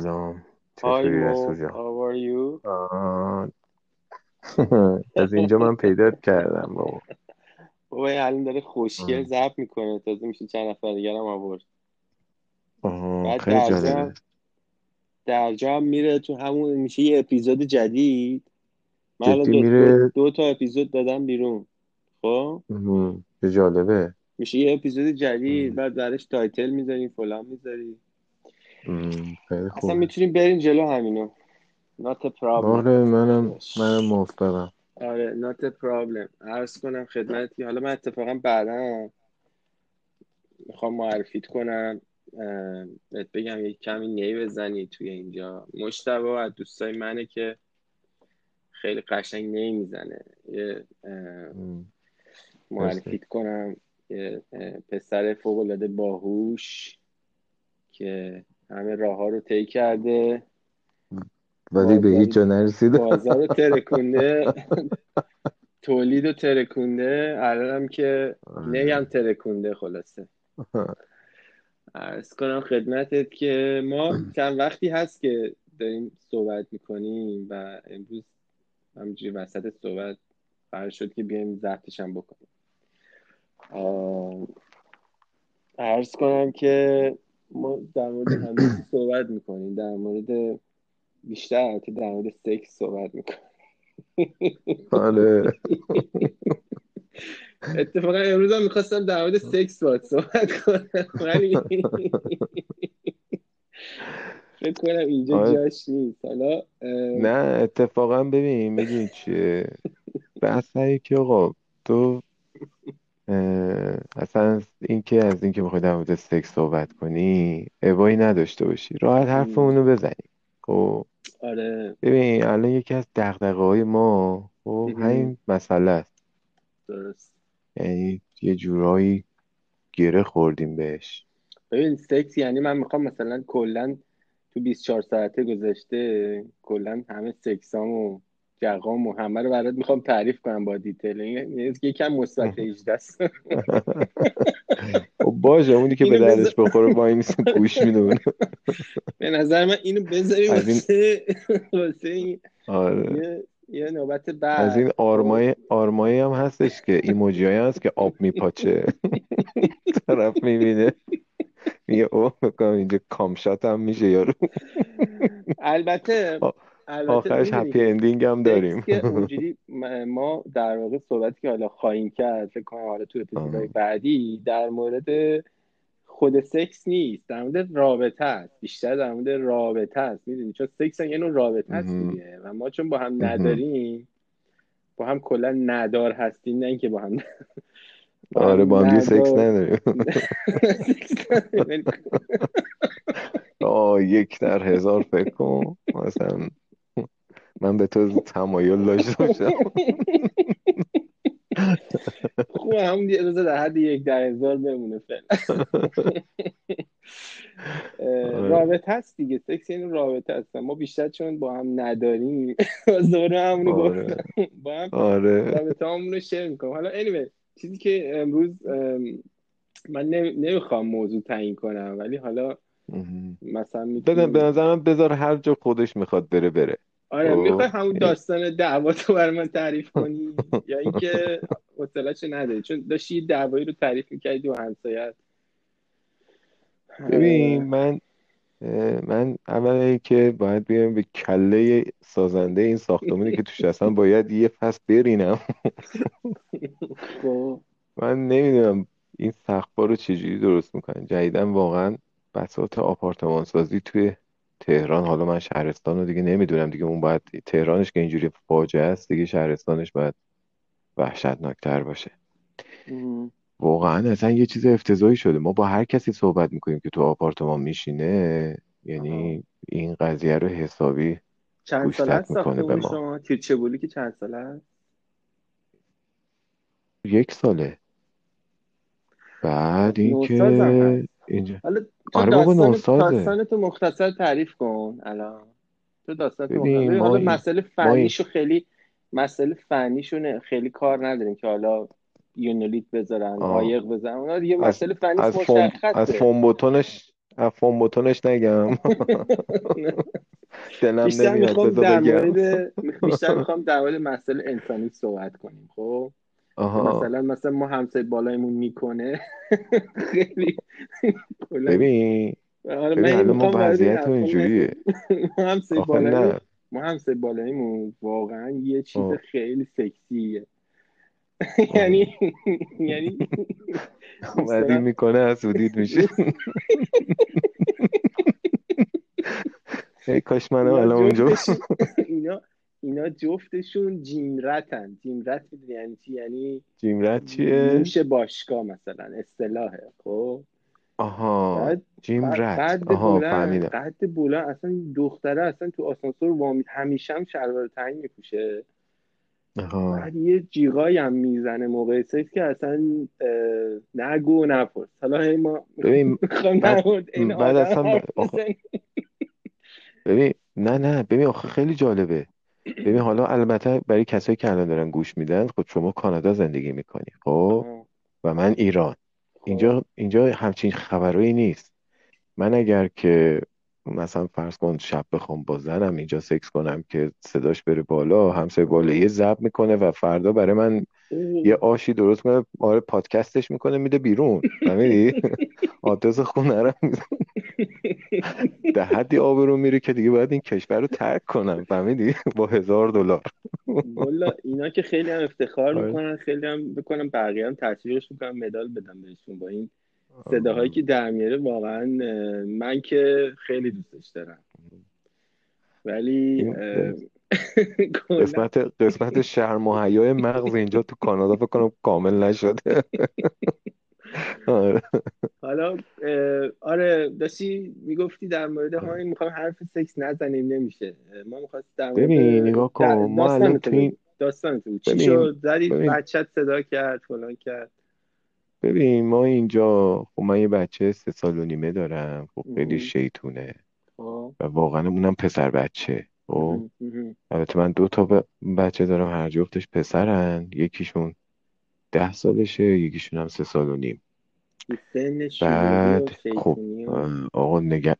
سلام. چطوری رسول جان؟ از اینجا من پیدات کردم بابا. بابا این الان داره خوشگل ضبط می‌کنه. تازه میشه چند نفر دیگر هم آورد. بعد خیلی درجا درجا هم میره تو همون میشه یه اپیزود جدید. من الان دو, میره؟ دو تا اپیزود دادم بیرون. خب؟ جالبه. میشه یه اپیزود جدید. بعد درش title می‌ذاریم فلان می‌ذاری خیلی اصلا خوبه. می‌تونیم بریم جلو همینو. Not a problem. آره منم منم موافقم. آره not a problem. عرض کنم خدمتی. حالا من اتفاقا بعدا می‌خوام معرفیت کنم. بهت بگم یک کمی نی بزنی توی اینجا. مشتبه از دوستای منه که خیلی قشنگ نی می‌زنه. یه معرفیت کنم. یه پسر فوق العاده باهوش که همه راه ها رو طی کرده. ولی به هیچ جا نرسیده بازار رو ترکونده. تولید رو ترکونده. الانم که نی هم. ترکونده خلاصه. عرض کنم خدمتت که ما چند وقتی هست که داریم صحبت می‌کنیم و امروز همینجوری وسط صحبت قرار شد که بیایم ضبطش هم بکنیم. عرض کنم که ما در مورد همه صحبت می‌کنیم. در مورد بیشتر البته در مورد سکس صحبت می‌کنیم. آره اتفاقا امروز هم می‌خواستم در مورد سکس باید صحبت کنم. ولی فکر کنم اینجا آره. جاش نیست. حالا نه اتفاقا ببین می‌دونی چیه؟ بحث که آقا تو اه، اصلا اینکه از اینکه می‌خوای در مورد سکس صحبت کنی ابایی نداشته باشی. راحت حرفمونو بزنی خب. آره. ببین الان یکی از دغدغه‌های ما خب همین مسئله است. درست. یعنی یه جورایی گره خوردیم بهش. ببین سکس یعنی من می‌خوام مثلا کلا تو 24 ساعته گذشته کلا همه سکسامو جقامو همه رو برات می‌خوام تعریف کنم با دیتیل. این یه- یکم مثبت 18 است. خب باشه اونی که به دردش بخوره وای میسه گوش می‌دونه به نظر من اینو بذاریم از این واسه واسه این- آره. یه نوبت از بعد این خب آرمای آرمایی هم هستش که ایموجی هست که آب میپاچه. طرف می‌بینه. میگه اوه بکنم اینجا cumshot هم میشه یارو. البته آخرش happy ending هم داریم اونجوری ما در واقع صحبتی که حالا خواهیم کرد فکر کنم حالا تو اپیزودهای. بعدی در مورد خود سکس نیست در مورد رابطه است بیشتر در مورد رابطه است می‌دونی چون سکس هم یه نوع رابطه است. دیگه و ما چون با هم. نداریم با هم کلا ندار هستیم نه اینکه با هم با آره با هم سکس نداریم. آه یک در هزار فکر کن مثلا من به تو تمایل داشته باشم. خوب همون یه روز در حد یک در هزار بمونه فعلا. آره. رابطه هست دیگه سکس یعنی رابطه هست ما بیشتر چون با هم نداریم. دوباره همونو آره. گفتم با هم آره. رابطه همون رو شیر می‌کنم حالا anyway چیزی که امروز ام، من نمی‌خوام موضوع تعیین کنم ولی حالا. مثلا بده به نظرم بذار هر جا خودش می‌خواد بره بره. آره می‌خوای خب همون یعنی داستان دعوا تو برای من تعریف کنی؟ یا اینکه حوصله‌شو نداری؟ چون داشتی دعوایی رو تعریف می‌کردی و همسایت. ببین اه، من من اولا که باید بیام به کله سازنده این ساختمونی که توش هستم باید یه فصل برینم. خب. من نمی‌دونم این سقف‌ها رو چجوری درست می‌کنن. جدیدن واقعا بساط آپارتمان سازی توی تهران حالا من شهرستان رو دیگه نمی‌دونم. دیگه اون باید تهرانش که اینجوری فاجعه است دیگه شهرستانش باید وحشتناکتر باشه. ام. واقعا اصلا یه چیز افتضاحی شده. ما با هر کسی صحبت می‌کنیم که تو آپارتمان میشینه. یعنی این قضیه رو حسابی چند سال گوشزد هست می‌کنه به ما. شما؟ تیرچه که چند سال هست یک ساله. بعد اینکه اینجا. حالا تو آره بابا داستان تو مختصر تعریف کن الان. تو داستان تو مختصر. حالا مسئله فنیشو خیلی مسئله فنیشو نه- خیلی کار نداریم که حالا یونولیت بذارن قایق بزنن اونا دیگه از مسئله فنیش از فوم از فوم بوتونش افون بوتونش نگم. دلم نمیاد بیشتر می‌خوام در مورد مسئله انسانی صحبت کنیم خب؟ آها. مثلا مثلا ما همسایه بالایمون می‌کنه. خیلی. ببین حالا ببین ما وضعیت اینجوریه. ما همسایه بالایمون ما همسایه بالایمون واقعا یه چیز آه. خیلی سکسیه. یعنی یعنی مثلا می‌کنه حسودیت میشه. ای کاش منم الان اونجا اینا اینا جفتشون جیمرتن. جیمرت می‌دونی یعنی چی؟ یعنی جیمرت چیه؟ موش باشگاه مثلا اصطلاحه خب؟ آها بعد جیم رت قد آها فهمیدم. قد بلند اصلا دختره اصلا تو آسانسور وامی همیشه هم شلوار تنگ میپوشه. آها. بعد یه جیغایی هم می‌زنه موقع سکس که اصلا نگو نپرس. حالا هی ما ببین بعد این بعد اصلا ببین نه نه. ببین آخه خیلی جالبه. ببین حالا البته برای کسایی که الان دارن گوش میدن خب شما کانادا زندگی می‌کنی خب؟ آها، و من ایران. خب. اینجا اینجا همچین خبرایی نیست. من اگر که مثلا فرض کن شب بخوام با زنم اینجا سکس کنم که صداش بره بالا همسایه بالایی. ضبط می‌کنه و فردا برای من یه. آشی درست می‌کنه آره پادکستش می‌کنه میده بیرون. فهمیدی؟ آدرس خونه رو میده. در حدی آبرو میره که دیگه باید این کشور رو ترک کنم. فهمیدی؟ با هزار دلار. والا اینا که خیلی هم افتخار آره. می‌کنن خیلی هم بکنم بقیه هم تشویقش می‌کنم مدال بدم بهشون با این صداهایی که در میاره. واقعا من که خیلی دوستش دارم. ولی قسمت قسمت شرم و حیای مغز اینجا تو کانادا فکر کنم کامل نشده. آره. حالا آره داشتی می‌گفتی در مورد همین می‌خوام حرف سکس نزنیم نمیشه. ما می‌خواست در مورد ببین نگاه کن ما الان داستانتو تو این چی شد؟ زدی بچت صدا کرد فلان کرد. ببین ما اینجا خب من یه بچه سه سال و نیمه دارم خب خیلی. شیطونه. خب. و واقعا اونم پسر بچه. خب. البته من دو تا ب- بچه دارم هر جفتش پسرن. یکیشون ده سالشه یکیشون هم سه سال و نیم. سن و بعد خب شیطونی و اه، آقا نگه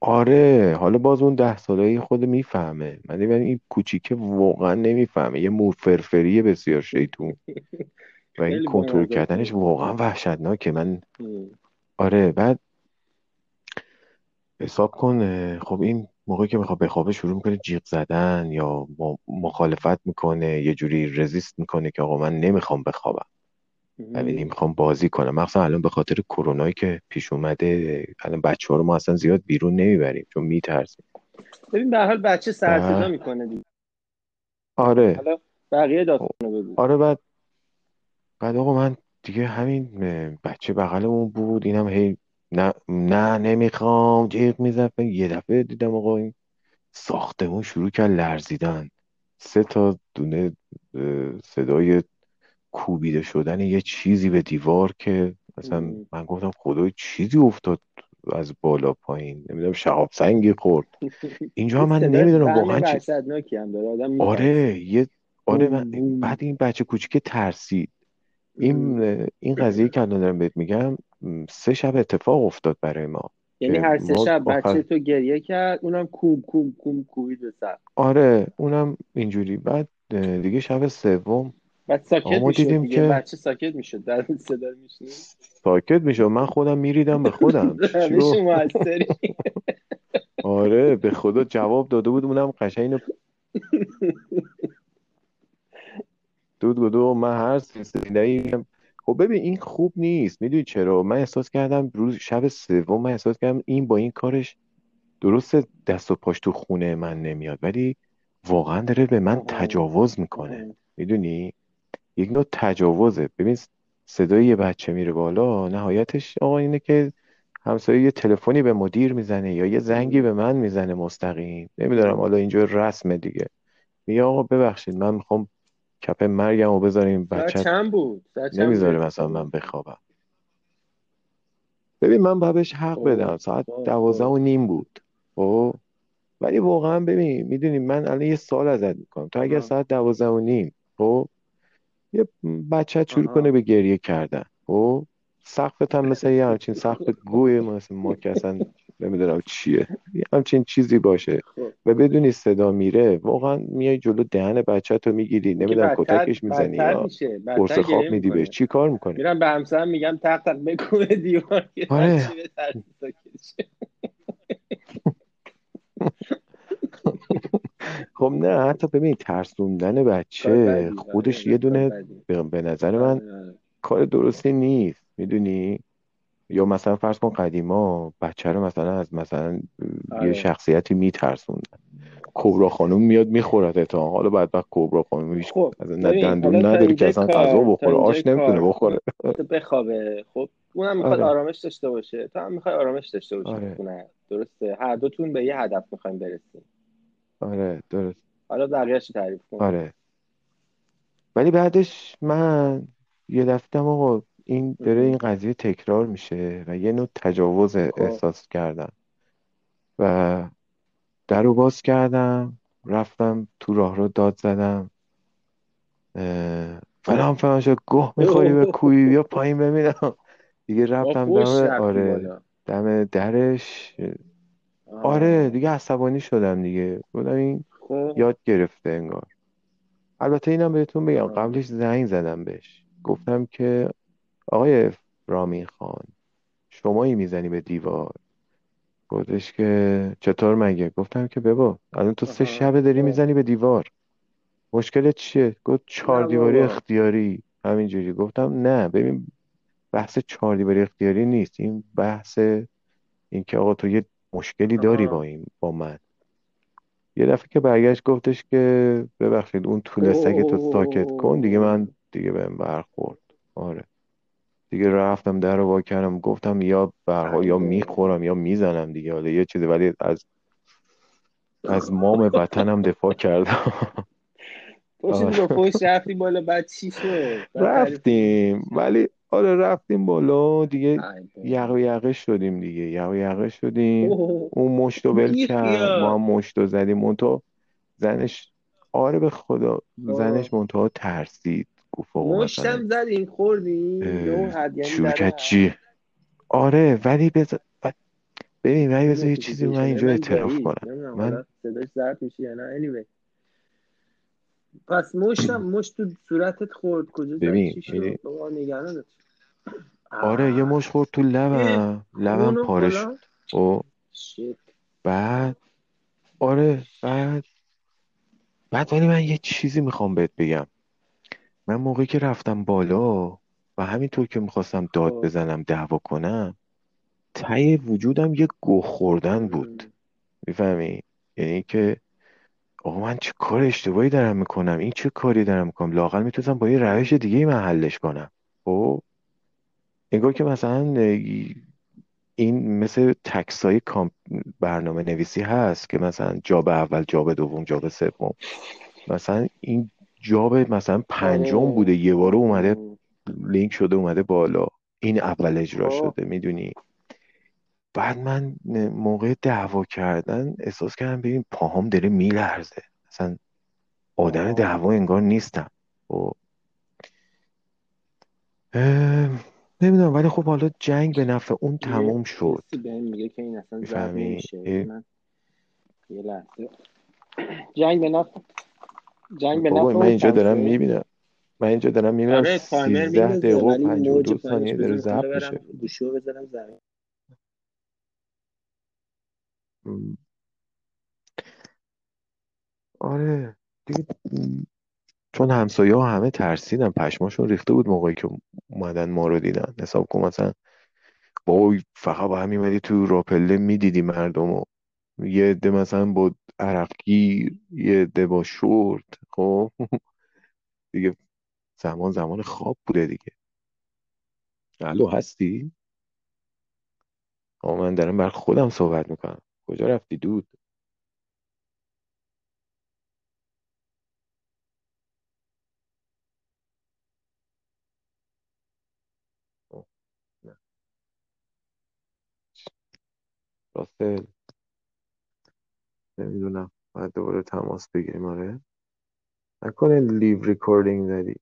آره حالا باز اون ده ساله خود می‌فهمه. من دیدم این کوچیکه واقعا نمی‌فهمه. یه مو فرفری بسیار شیطون. و این خیلی کنترل بامزه کردنش واقعا وحشتناکه. من. آره بعد حساب کن اه، خب این موقعی که می‌خواد بخوابه شروع می‌کنه جیغ زدن یا مخالفت می‌کنه یه جوری رزیست می‌کنه که آقا من نمی‌خوام بخوابم. مهم. می‌خوام بازی کنم. مخصوصا الان به خاطر کرونایی که پیش اومده الان بچه ها رو ما اصلا زیاد بیرون نمی‌بریم چون میترسیم. ببین به حال بچه سر صدا بعد می‌کنه دیگه. آره. حالا بقیه داستانو بگو. آره بعد بعد آقا من دیگه همین بچه بغلمون بود. اینم هی نه نه نمی‌خوام جیغ می‌زد یه دفعه دیدم آقا این ساختمون شروع کرد لرزیدن. سه تا دونه اه، صدای کوبیده شدن یه چیزی به دیوار که مثلا. من گفتم خدای چیزی افتاد از بالا پایین. نمی‌دونم شهاب سنگی خورد. اینجا من صدای نمی‌دونم بم واقعا چی؟ وحشتناکی هم داره. آدم میترسه. آره یه آره من بعد این بچه کوچیک ترسید. این این قضیه که الان دارم بهت میگم سه شب اتفاق افتاد برای ما. یعنی هر سه شب آخر بچه تو گریه کرد اونم کوم کوم کوم کوبید به سر. آره اونم اینجوری. بعد دیگه شب سوم. بعد ساکت می‌شد که بچه ساکت می‌شد. در صدا رو میشنید؟ ساکت میشه من خودم میریدم به خودم. آره به خدا جواب داده بود اونم قشنگ اینو دود گدو من هر سیزده خب ببین این خوب نیست. می‌دونی چرا؟ من احساس کردم روز شب سوم من احساس کردم این با این کارش درست دست و پاش تو خونه من نمیاد. ولی واقعا داره به من تجاوز می‌کنه. می‌دونی؟ یک نوع تجاوزه. ببین صدای یه بچه میره بالا نهایتش آقا اینه که همسایه یه تلفنی به مدیر می‌زنه یا یه زنگی. به من می‌زنه مستقیم. نمی‌دونم. حالا اینجا رسمه دیگه. میگه آقا ببخشید من می‌خوام کپ مرگم و بذاریم بچت چند بود؟ نمی‌ذاره مثلا من بخوابم. ببین من باید بهش حق خب بدم. ساعت خب دوازده خب. و نیم بود. خب؟ ولی واقعا ببین می‌دونی من الان یه سوال ازت می‌کنم. تو اگر ساعت دوازده و نیم خب؟ یه بچه شروع کنه به گریه کردن. خب؟ سقفت هم مثل یه همچین سقف گوی مثل ما که اصلا نمی‌دونم چیه. یه همچین چیزی باشه. خب. و بدونی صدا میره واقعا میای جلو دهن بچه تو می‌گیری نمی‌دونم کتکش می‌زنی یا قرص خواب میدی بهش. چی کار می‌کنه میرم به همسرم میگم تق تق بکوبه دیوار. آره. خب نه حتی ببین ترسوندن بچه بدی آره خودش یه دونه به نظر من آره آره. کار درستی نیست. می‌دونی؟ یا مثلا فرض کن قدیما بچه رو مثلا از مثلا یه آره. شخصیتی میترسوندن. کبرا خانوم میاد می‌خورد تا حالا بعد وقت کبرا خانوم هیچ خب نه دندون نداره که اصلا غذا بخوره. آش نمی‌تونه بخوره. بخوابه. خب اونم می‌خواد آره. آرامش داشته باشه. تو هم می‌خوای آرامش داشته باشی تو آره خونه. درسته. هر دوتون به یه هدف می‌خوایم برسیم. آره درست. حالا بقیه‌شو تعریف کن. آره. ولی بعدش من یه دفعه آقا این داره. این قضیه تکرار میشه و یه نوع تجاوز خب. احساس کردم. و در رو باز کردم رفتم تو راه رو داد زدم. فلان فلان شد گه می‌خوری به کوی بیا پایین ببینم. دیگه رفتم دم آره دم درش. آره. دیگه عصبانی شدم دیگه. بودم این خب. یاد گرفته انگار. البته اینم بهتون بگم. قبلش زنگ زدم بهش. گفتم که آقای رامین خان شمایی می‌زنی به دیوار؟ گفتش که چطور مگه؟ گفتم که ببا الان تو سه شبه داری خب. می‌زنی به دیوار. مشکلت چیه؟ گفت چهار دیواری اختیاری. همینجوری. گفتم نه ببین بحث چهار دیواری اختیاری نیست. این بحث این که آقا تو یه مشکلی داری با این با من. یه دفعه که برگشت گفتش که ببخشید اون طول سگ تو ساکت کن دیگه. من دیگه بهم برخورد. آره. دیگه رفتم در رو وا کردم گفتم یا برها ای یا می‌خورم یا می‌زنم دیگه. حالا یه چیزی ولی از از مام وطنم دفاع کردم. آره. فوش رفتی بالا بعد چی شد؟ رفتیم. ولی آره رفتیم بالا دیگه یقه یقه شدیم دیگه. یقه یقه شدیم. اون مشت ول بی کرد. ما هم خیال مشت زدیم. اون تو زنش آره به خدا زنش منتها ترسید. مشتم اه، حد یعنی چی؟ آره ولی بذار ببین ولی یه بذار یه چیزی من اینجا من اعتراف کنم. من صداش ضبط میشه یا نه؟ Anyway. پس مشتم مشت تو صورتت خورد. کجا ببین آره یه مش خورد تو لبم. لبم پاره شد. فلان و شit بعد آره بعد بعد ولی من یه چیزی می‌خوام بهت بگم. من موقعی که رفتم بالا و همینطور که می‌خواستم داد خب. بزنم دعوا کنم ته وجودم یه گوه خوردن بود. می‌فهمی؟ یعنی که آقا من چه کار اشتباهی دارم می‌کنم؟ این چه کاری دارم می‌کنم؟ لااقل می‌تونستم با یه روش دیگه من حلش کنم. خب؟ انگار که مثلا این مثل تکسای کامپ برنامه نویسی هست که مثلا job اول job دوم job سوم. مثلا این job مثلا پنجم آره. بوده یه باره اومده آها. لینک شده اومده بالا. این اول اجرا خب. شده می‌دونی؟ بعد من موقع دعوا کردن احساس کردم ببین پاهام داره میلرزه. مثلا آدم دعوا انگار نیستم. و نمی‌دونم ولی خب حالا جنگ به نفع اون تموم شد. میگه که این اصلا من یه لحظه. جنگ به نفع جنگ به بابا نفع من اینجا دارم می‌بینم. من اینجا دارم می‌بینم آره تایمر 13 میندازه دقیقه و ولی موج 52 پایینش ثانیه داره ضبط میشه. گوشیو بذارم زمین. آره دیگه چون همسایه ها همه ترسیدن پشماشون ریخته بود موقعی که اومدن ما رو دیدن. حساب کن مثلا بابا فقط با هم میمدی تو راپله می‌دیدی مردم و یه عده مثلا با عرقگیر یه عده با شورت خب دیگه زمان زمان خواب بوده دیگه الو هستی؟ آقا من دارم بر خودم صحبت می‌کنم کجا رفتی دود؟ آه، نه. راسته نمی‌دونم. باید دوباره تماس بگیریم آره. نکنه leave recording زدی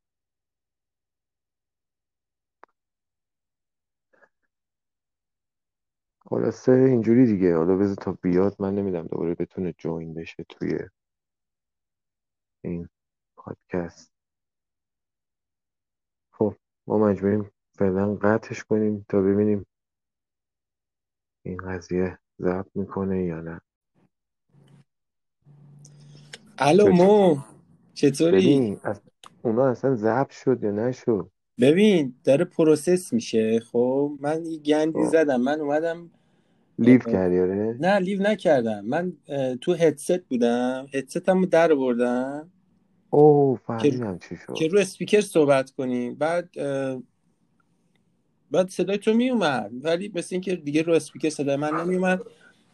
خلاصه اینجوری دیگه. حالا بذار تا بیاد. من نمیدم دوباره بتونه join بشه توی این پادکست خب ما مجبوریم فعلا قطعش کنیم تا ببینیم این قضیه ضبط می‌کنه یا نه. الو مو چطوری؟ ببین از... اونا اصلا ضبط شد یا نشد؟ ببین داره process میشه. خب من یه گندی خب. زدم. من اومدم leave کردی آره؟ نه leave نکردم. من اه، تو هدست بودم. هدستمو در بردم اوه فهمیدم چی شد. که رو اسپیکر صحبت کنیم. بعد اه، بعد صدای تو میومد. ولی مثل اینکه دیگه رو اسپیکر صدای من نمیومد.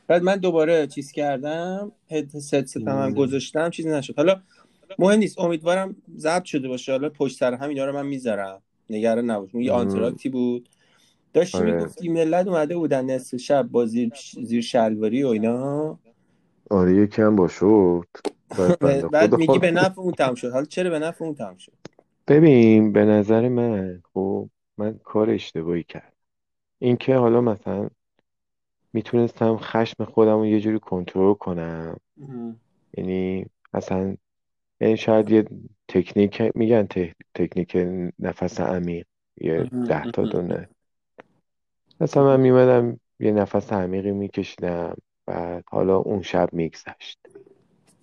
بعد من دوباره چیز کردم هدستم هم. گذاشتم چیزی نشد. حالا مهم نیست امیدوارم ضبط شده باشه. حالا پشت سر هم اینا رو من می‌ذارم. نگران نباش. یه. آنتراکتی بود. داشتی آره. می‌گفتی ملت اومده بودن نصف شب با زیر, زیر شلواری و اینا. آره یکم با شد بعد بعد میگی به نفع اون تمام شد. حالا چرا به نفع اون تمام شد؟ ببین به نظر من خب من کار اشتباهی کردم. اینکه حالا مثلا می‌تونستم خشم خودم رو یه جوری کنترل کنم. یعنی اصلا یعنی شاید یه تکنیک میگن ته- تکنیک نفس عمیق یه ده تا دونه. مثلا من میمدم یه نفس عمیقی میکشیدم بعد حالا اون شب میگذشت.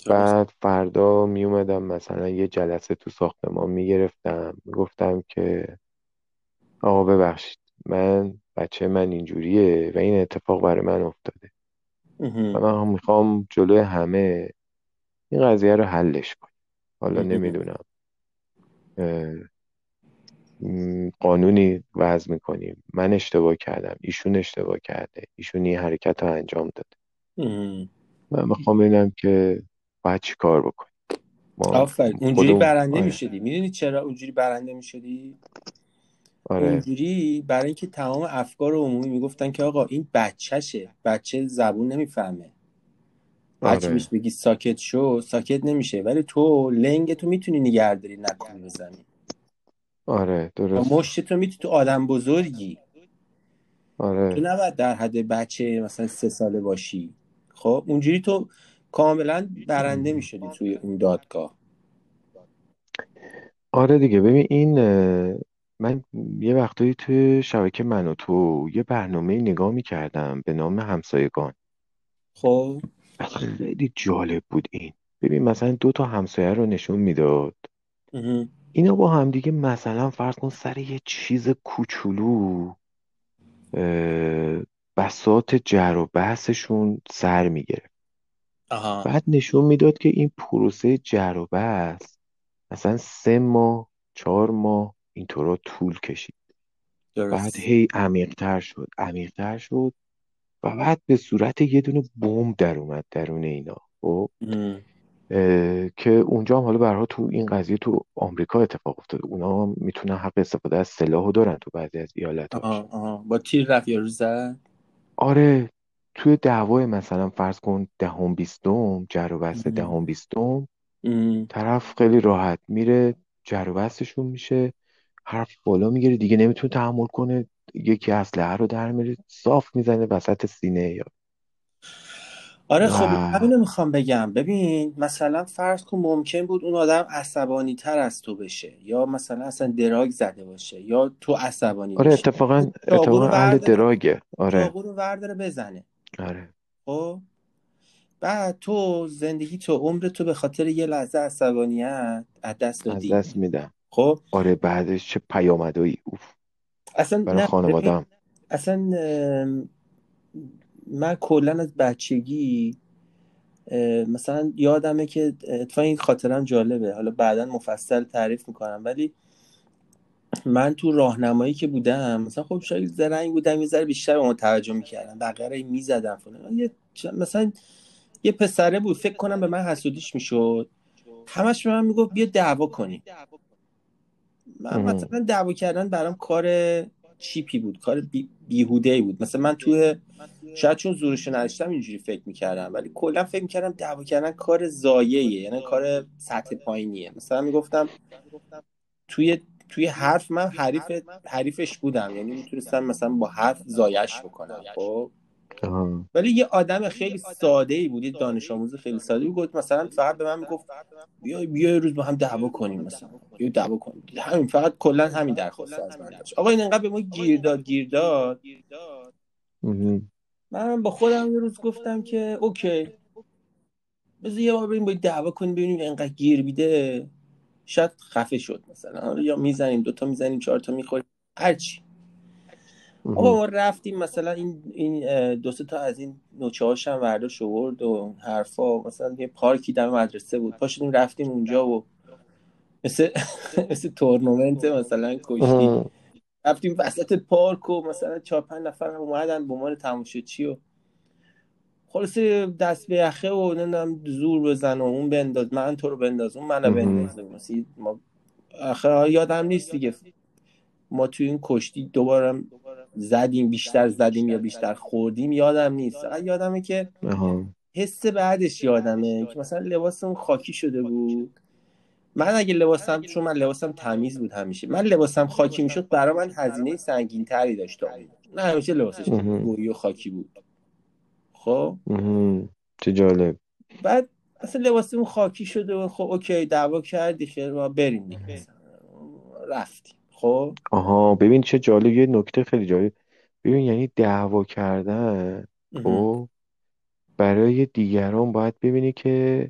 بعد فردا میومدم مثلا یه جلسه تو ساختمان می‌گرفتم. می‌گفتم که آقا ببخشید من بچه من اینجوریه و این اتفاق برای من افتاده. و من هم می‌خوام جلوی همه این قضیه رو حلش کنم. حالا. نمی‌دونم. قانونی وضع می‌کنیم. من اشتباه کردم. ایشون اشتباه کرده. ایشون این حرکت رو انجام داده. من می‌خوام ببینم که باید چی کار بکنیم. آفرین. اونجوری برنده آره. می‌شدی. می‌دونی چرا اونجوری برنده می‌شدی؟ آره. اونجوری برای اینکه تمام افکار عمومی می‌گفتن که آقا این بچهشه بچه زبون نمی‌فهمه. آره. بهش بگی ساکت شو ساکت نمیشه. ولی تو لنگ تو می‌تونی نگهداری نکن بزنی. آره درست. مشت تو می‌تونی تو آدم بزرگی. تو آره نباید در حد بچه مثلا سه ساله باشی. خب اونجوری تو کاملا برنده می‌شدی توی اون دادگاه. آره دیگه. ببین این من یه وقتایی توی شبکه من و تو یه برنامه نگاه می‌کردم به نام همسایگان. خب. خیلی جالب بود این. ببین مثلا دو تا همسایه رو نشون می‌داد. مهم. اینا با همدیگه مثلا فرض کن سر یه چیز کوچولو اه، بساط جر و بحثشون سر می‌گرفت. آها. بعد نشون می‌داد که این پروسه جر و بحث مثلا سه ماه چهار ماه اینطورا طول کشید. بعد هی عمیقتر شد عمیقتر شد و بعد به صورت یه دونه بمب در اومد درون اینا. خب؟ مهم. اه، که اونجا هم حالا برها تو این قضیه تو آمریکا اتفاق افتاده. اونا هم می‌تونن حق استفاده از سلاحو دارن تو بعضی از ایالتاش آها آها. با تیر رفت یارو زد؟ آره. توی دعوای مثلا فرض کن دهم بیستم جر و مهم. دهم بیستم. طرف خیلی راحت میره جر و میشه. حرف بالا می‌گیره دیگه نمی‌تونه تحمل کنه. یکی اسلحه رو در میره صاف می‌زنه وسط سینه یا. آره خب همینو می‌خوام بگم. ببین مثلا فرض کن ممکن بود اون آدم عصبانی تر از تو بشه یا مثلا اصلا دراگ زده باشه یا تو عصبانی آره اتفاقا رو اتفاقا اهل دراگه. آره. رو ورداره بزنه. آره. خب؟ بعد تو زندگی تو عمر تو به خاطر یه لحظه عصبانیت از دست از دادی. دست میدم. خب؟ آره بعدش چه پیامدایی اوف. اصلا برای خانوادم اصلا من کلا از بچگی مثلا یادمه که اتفاقا این خاطرم جالبه. حالا بعدا مفصل تعریف می‌کنم. ولی من تو راهنمایی که بودم مثلا خب شاید زرنگ بودم یه ذره بیشتر به اون توجه می‌کردم بقیه رو می‌زدم فلان. مثلا یه پسره بود. فکر کنم به من حسودیش می‌شد. همش به من می‌گفت بیا دعوا کنیم. من. مثلا دعوا کردن برام کار چیپی بود کار بی- بیهوده ای بود. مثلا من توی شاید چون زورشو نداشتم اینجوری فکر می‌کردم ولی کلا فکر می‌کردم دعوا کردن کار زاییه یعنی کار سطح پایینیه. مثلا می‌گفتم توی توی حرف من حریف حریفش بودم یعنی می‌تونستم مثلا با حرف زایش بکنم خب؟ ولی یه آدم خیلی ساده ای بود یه دانش آموز خیلی ساده بود مثلا فقط به من می‌گفت بیا بیا روز با هم دعوا کنیم مثلا. بیا دعوا کنیم. همین فقط کلا همین درخواست از من داشت. آقا این انقدر به ما گیر داد گیر داد. من با خودم یه روز گفتم که اوکی. بذار یه بار بریم با دعوا کنیم ببینیم انقدر گیر میده. شاید خفه شد مثلا. یا می‌زنیم دوتا می‌زنیم چهار تا می‌خوریم. هرچی آقا ما رفتیم مثلا این این دو تا از این نوچه هاش هم ورداش آورد و حرفا. مثلا یه پارکی در مدرسه بود. پاشدیم رفتیم اونجا و مثل مثل تورنمنت مثلا کشتی. رفتیم وسط پارک و مثلا چهار پنج نفر هم اومدن به عنوان تماشاچی و خلاصه دست به یخه و نمی‌دونم زور بزن و اون بنداز من تو رو بنداز اون منو بنداز ما آخه یادم نیست دیگه. ما توی این کشتی دوباره زدیم بیشتر زدیم یا بیشتر خوردیم یادم نیست. یادمه که حس بعدش یادمه که مثلا لباسمون خاکی شده بود. من اگه لباسم چون من لباسم تمیز بود همیشه. من لباسم خاکی می‌شد برای من هزینه سنگین تری داشت نه همیشه لباسش گویی و خاکی بود. خب؟ چه جالب. بعد اصلا لباسمون خاکی شده و خب اوکی دعوا کردی خیر ما بریم رفتیم. خب؟ آها ببین چه جالب یه نکته خیلی جالب. ببین یعنی دعوا کردن خب؟ برای دیگران باید ببینی که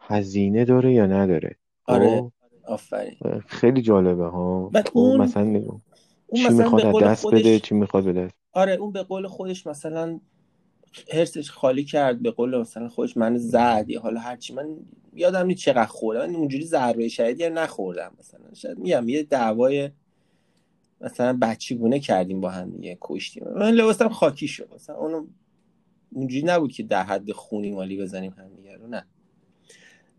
هزینه داره یا نداره آره. آفرین. خیلی جالبه ها. بعد خب اون مثلا اون چی مثلا می‌خواد به از قول دست خودش بده چی می‌خواد به دست؟ آره اون به قول خودش مثلا هرسش خالی کرد به قول مثلا خودش من زد یا حالا هرچی من یادم نیست چقدر خوردم من اونجوری ضربه شدیدی هم نخوردم مثلا. شاید میگم یه دعوای مثلا بچگونه کردیم با هم دیگه کشتیم. من لباسم خاکی شد. مثلا اونو اونجوری نبود که در حد خونی مالی بزنیم هم رو نه.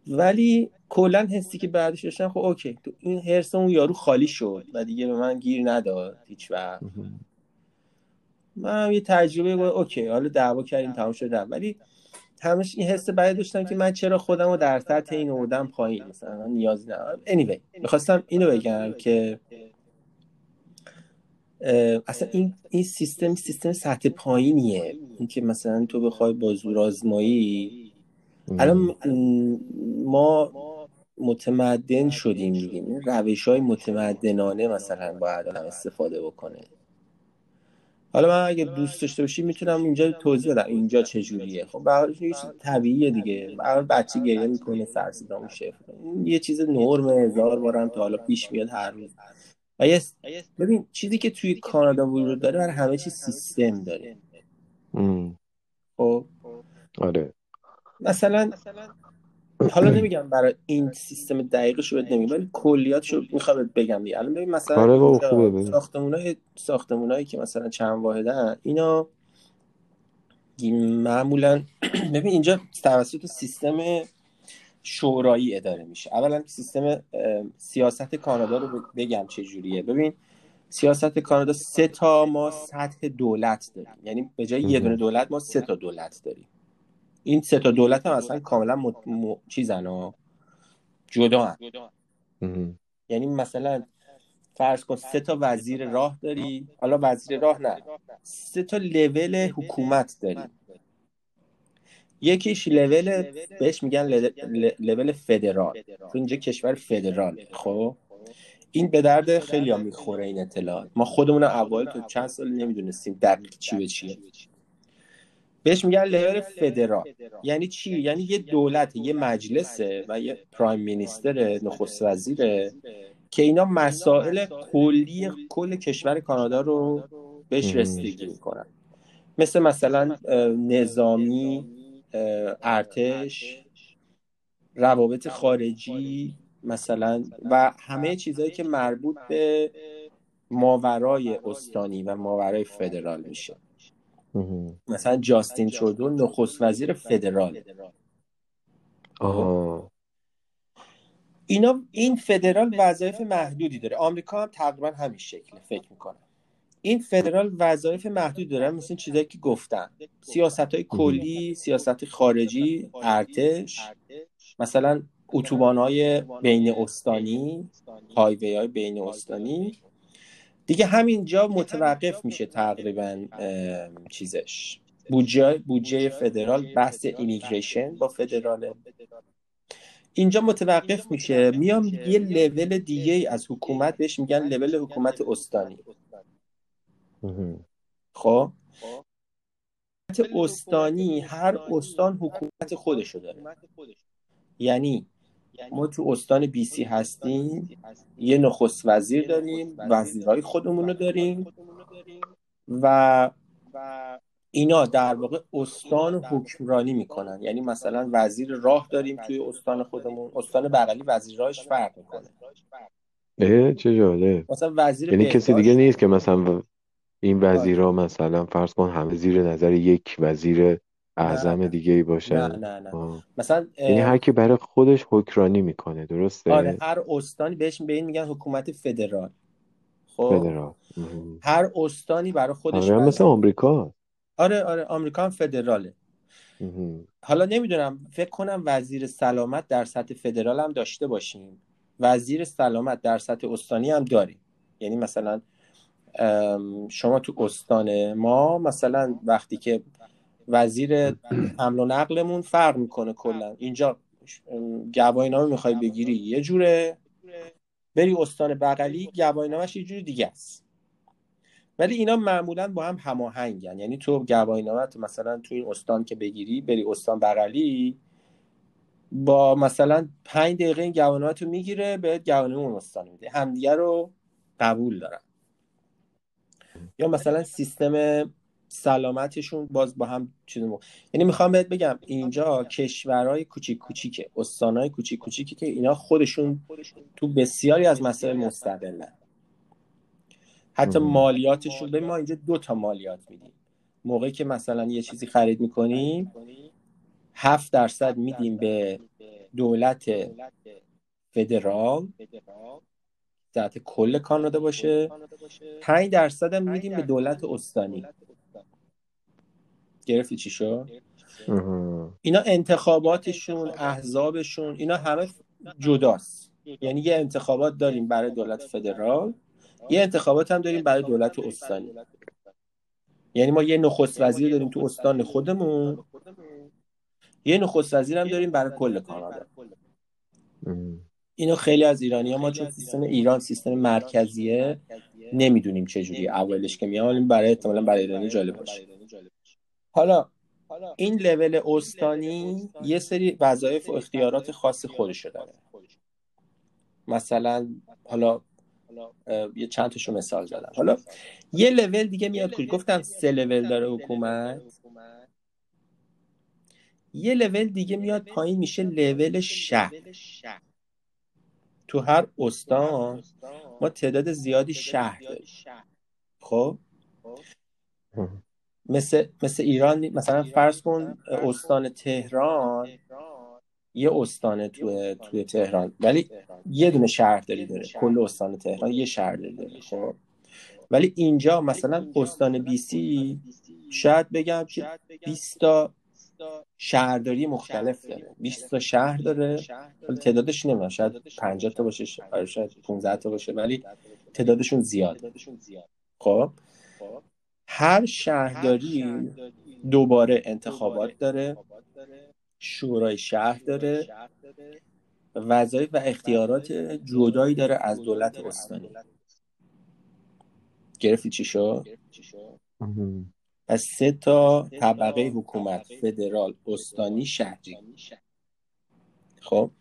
ولی کلا حسی که بعدش داشتم خب اوکی. تو این هرس اون یارو خالی شد و دیگه به من گیر نداد هیچ وقت. من یه تجربه گفتم اوکی حالا دعوا کردیم تمام شد ولی همش این حس بعد داشتم که من چرا خودم رو در سطح این آوردم پایین مثلا من نیاز ندارم. Anyway می‌خواستم اینو بگم که اصلا این این سیستم سیستم سطح پایینیه. اینکه مثلا تو بخوای با زور آزمایی الان ما متمدن شدیم دیگه. روش های متمدنانه مثلا باید استفاده بکنه. حالا من اگه دوست داشته باشی می‌تونم اینجا توضیح بدم اینجا چجوریه. خب به هر حال یه چیز طبیعیه دیگه. حال بچه گریه می‌کنه سر صدا میشه. یه چیز نرم هزار بارم تا حالا پیش میاد هر روز. و ببین چیزی که توی کانادا وجود داره برای همه چیز سیستم داره. خب؟ آره. مثلا حالا نمیگم برای این سیستم دقیقش رو نمیگم ولی کلیاتشو می‌خوام بهت بگم دیگه. الان ببین مثلا آره ساختمونای ساختمونایی که مثلا چند واحدن اینا معمولا ببین اینجا توسط سیستم شورایی اداره میشه. اولا سیستم سیاست کانادا رو بگم چه جوریه ببین سیاست کانادا سه تا ما سطح دولت داریم. یعنی به جای یه دونه دولت ما سه تا دولت داریم. این سه تا دولت هم اصلا کاملا م... م... چیزن ها. جدا هم. یعنی مثلا فرض کن سه تا وزیر راه داری حالا وزیر راه نه. سه تا لول حکومت داری. یکیش لول بهش میگن لول فدرال. تو اینجا کشور فدرال. خب؟ این به درد خیلی ها می‌خوره این اطلاعات. ما خودمون اول تو چند سال نمی‌دونستیم دقیق چی به چیه. بهش میگن لول فدرال یعنی چی؟ یعنی یه دولت یه مجلسه و یه پرایم مینیستر نخست وزیره که اینا مسائل کلی کل کشور کانادا رو بهش رسیدگی می‌کنن. مثل مثلا نظامی ارتش روابط خارجی مثلا و همه چیزهایی که مربوط به ماورای استانی و ماورای فدرال میشه. مثلا جاستین ترودو نخست وزیر فدرال. آها. اینا این فدرال وظایف محدودی داره. آمریکا هم تقریبا همین شکله فکر می‌کنم. این فدرال وظایف محدود داره. مثل چیزایی که گفتم. سیاست های کلی سیاست خارجی ارتش مثلا اتوبان های بین استانی هایوی های بین استانی. دیگه همینجا متوقف میشه تقریبا چیزش. بودجه بودجه فدرال بحث ایمیگریشن با فدراله اینجا متوقف میشه. میام یه لول دیگه از حکومت بهش میگن لول حکومت استانی. خب؟ حکومت استانی هر استان حکومت خودشو داره. یعنی ما تو استان بی سی هستیم یه نخست وزیر داریم وزیرهای خودمون رو داریم و اینا در واقع استان حکمرانی می‌کنن. یعنی مثلا وزیر راه داریم توی استان خودمون. استان بغلی وزیر راهش فرق می‌کنه. اه چه جالب. مثلا وزیر یعنی کسی دیگه نیست که مثلا این وزیرا مثلا فرض کن همه زیر نظر یک وزیر نه اعظم دیگه ای نه نه نه. آه. مثلا یعنی اه، هر کی برای خودش حکرانی می‌کنه آره درسته هر استانی بهش به این میگن حکومت فدرال. خب فدرال. مهم. هر استانی برای خودش تقریبا مثل وزیر آمریکا. آره آره آمریکا هم فدراله. مهم. حالا نمی‌دونم فکر کنم وزیر سلامت در سطح فدرال هم داشته باشیم. وزیر سلامت در سطح استانی هم داریم. یعنی مثلا ام، شما تو استان ما مثلا وقتی که وزیر حمل و نقلمون فرق می‌کنه کلا. اینجا گواهینامه می‌خوای بگیری یه جوره. بری استان بغلی گواهینامهش یه جور دیگه است. ولی اینا معمولا با هم هماهنگن. یعنی تو گواهینامه مثلا تو این استان که بگیری بری استان بغلی با مثلا پنج دقیقه این گواهینامه تو می‌گیره بهت گواهینامه اون استان میده. همدیگه رو قبول دارن. یا مثلا سیستم سلامتشون باز با هم چیز مو... یعنی می‌خوام بهت بگم اینجا کشورهای کوچیک کوچیکه استانهای کوچیک کوچیکی که اینا خودشون تو بسیاری از مسائل مستقلن. حتی. مالیاتشون به ما اینجا دو تا مالیات میدیم. موقعی که مثلا یه چیزی خرید می‌کنیم هفت درصد میدیم به دولت فدرال. ذات کل کانادا باشه. پنج درصد هم میدیم به دولت استانی. گرفتی چی شد. اینا انتخاباتشون احزابشون اینا همه جداست. یعنی یه انتخابات داریم برای دولت فدرال یه انتخابات هم داریم برای دولت استانی. یعنی ما یه نخست وزیر داریم تو استان خودمون یه نخست وزیر هم داریم برای کل کانادا. اینو خیلی از ایرانی ها ما چون سیستم ایران سیستم مرکزیه نمی‌دونیم چجوری اولش که میام برای احتمالا برای ایرانی جالب باشه. حالا این لول استانی یه سری وظایف و اختیارات خاص خودش داره. مثلا حالا یه چند تاشو مثال زدم. حالا یه لول دیگه میاد که گفتم سه لول داره حکومت. یه لول دیگه میاد پایین میشه لول شهر. تو هر استان ما تعداد زیادی شهر داریم. خب؟ مهم. مثل مثل ایران مثلا فرض کن استان تهران یه استانه تو توی تهران. ولی یه دونه شهرداری داره. کل استان تهران یه شهرداری داره خب. ولی اینجا مثلا استان بی سی شاید بگم که 20 تا شهرداری مختلف داره. 20 تا شهر داره. ولی تعدادش نمی‌دونم شاید 50 تا باشه شاید شاید 15 تا باشه. ولی تعدادشون زیاد. خب. هر شهرداری دوباره انتخابات داره شورای شهر داره وظایف و اختیارات جدایی داره از دولت استانی گرفتی چی شد؟ از سه تا طبقه حکومت فدرال استانی شهری خب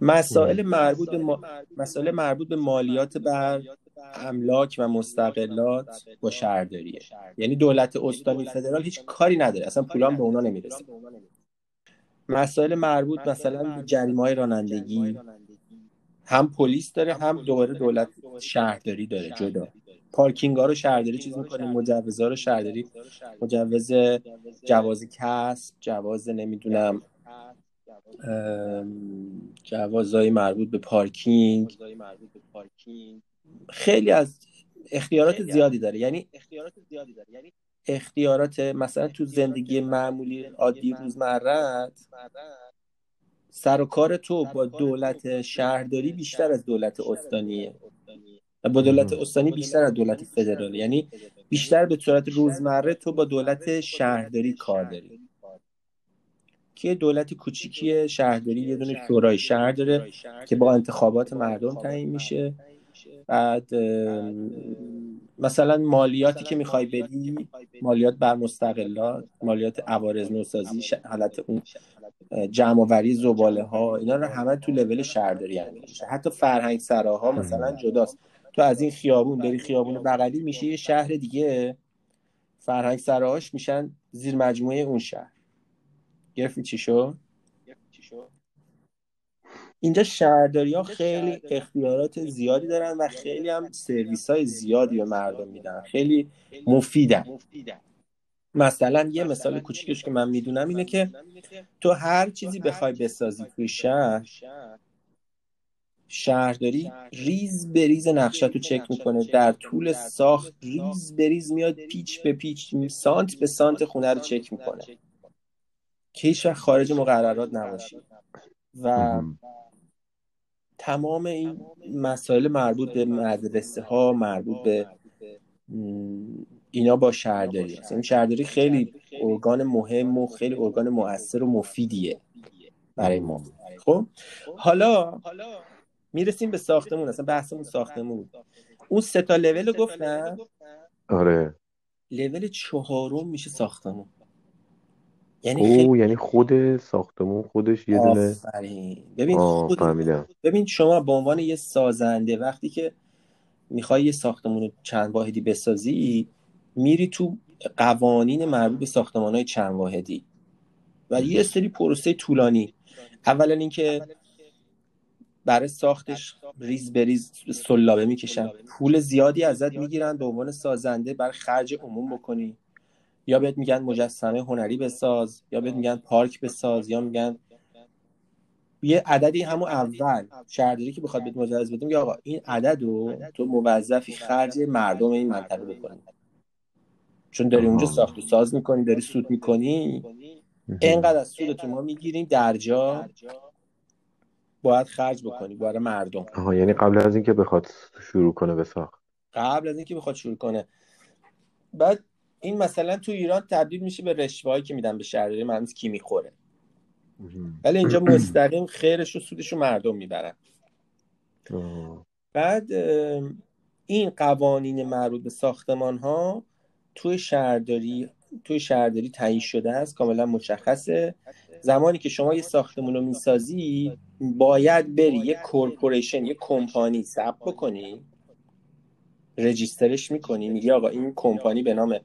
مسائل مهم. مربوط به ما... مسائل مربوط به مالیات بر املاک و مستقلات با شهرداریه یعنی دولت استانی فدرال هیچ کاری نداره. اصلا پولام به اونا نمی‌رسه. مسائل مربوط مثلا به جریمه های رانندگی. هم پلیس داره هم دوباره دولت شهرداری داره جدا. پارکینگ ها رو شهرداری چیز می‌کنه مجوز ها رو شهرداری. مجوز جواز کسب جواز نمی‌دونم جوازهای مربوط به پارکینگ. خیلی از اختیارات زیادی داره. یعنی اختیارات مثلا تو زندگی معمولی عادی روزمرت سر و کار تو با دولت شهرداری بیشتر از دولت استانیه. با دولت استانی بیشتر از دولت فدرال یعنی بیشتر به صورت روزمره تو با دولت شهرداری کار داری. که دولت کوچیکی شهرداری یه دونه شورای شهر داره که با انتخابات مردم تعیین میشه. بعد مثلا مالیاتی که می‌خوای بدی مالیات بر مستقلات مالیات عوارض نوسازی حالت اون جمع وری زباله ها اینا رو همه تو لول شهرداری میشه. حتی فرهنگ سراها. مثلا جداست. تو از این خیابون بری خیابون بغلی میشه یه شهر دیگه. فرهنگ سراهاش میشن زیر مجموعه اون شهر. گرفتی چی شد؟ اینجا شهرداری ها خیلی اختیارات زیادی دارن و خیلی هم سرویس های زیادی به مردم میدن. خیلی مفیدن. مثلا یه مثال کوچیکش که من می‌دونم اینه که تو هر چیزی بخوای بسازی توی شهر شهرداری ریز به ریز نقشه تو چک می‌کنه. در طول ساخت ریز به ریز میاد پیچ به پیچ سانت به سانت خونه رو چک می‌کنه. که هیچ خارج مقررات نباشی. و تمام این مسائل مربوط به مدرسه ها مربوط به اینا با شهرداری هست این شهرداری خیلی ارگان مهم و خیلی ارگان مؤثر و مفیدیه برای ما. خب؟ حالا می‌رسیم به ساختمون. اصلا بحثمون ساختمون اون سه تا لول گفتم آره. لول چهارم میشه ساختمون. یعنی او یعنی خود ساختمون خودش یه دونه ببین خود... ببین شما به عنوان یه سازنده وقتی که می‌خوای یه ساختمون چند واحدی بسازی میری تو قوانین مربوط به ساختمان های چند واحدی و یه سری پروسه طولانی. اولا اینکه برای ساختش ریز بریز سلابه می‌کشن. پول زیادی ازت می‌گیرن به عنوان سازنده برای خرج عموم بکنی. یا بهت میگن مجسمه هنری بساز یا بهت میگن پارک بساز یا میگن یه عددی همون اول شهرداری که بخواد بهت مجوز بده میگه آقا این عدد رو تو موظفی خرج مردم این منطقه بکنی. چون داری اونجا ساخت و ساز می‌کنی داری سود می‌کنی اینقدر از سودتون ما می‌گیریم در جا باید خرج بکنی برای مردم. آها یعنی قبل از اینکه بخواد شروع کنه به ساخت قبل از اینکه بخواد شروع کنه. بعد این مثلا تو ایران تبدیل میشه به رشوه‌ای که میدن به شهرداری من کی می‌خوره. ولی اینجا مستقیم خیرش و سودش رو مردم می‌برن. بعد این قوانین مربوط به ساختمان ها توی شهرداری توی شهرداری تعیین شده است کاملا مشخصه. زمانی که شما یه ساختمون رو می‌سازی باید بری یه کورپوریشن یه کمپانی ثبت بکنی. رجیسترش می‌کنی میگی آقا این کمپانی به نام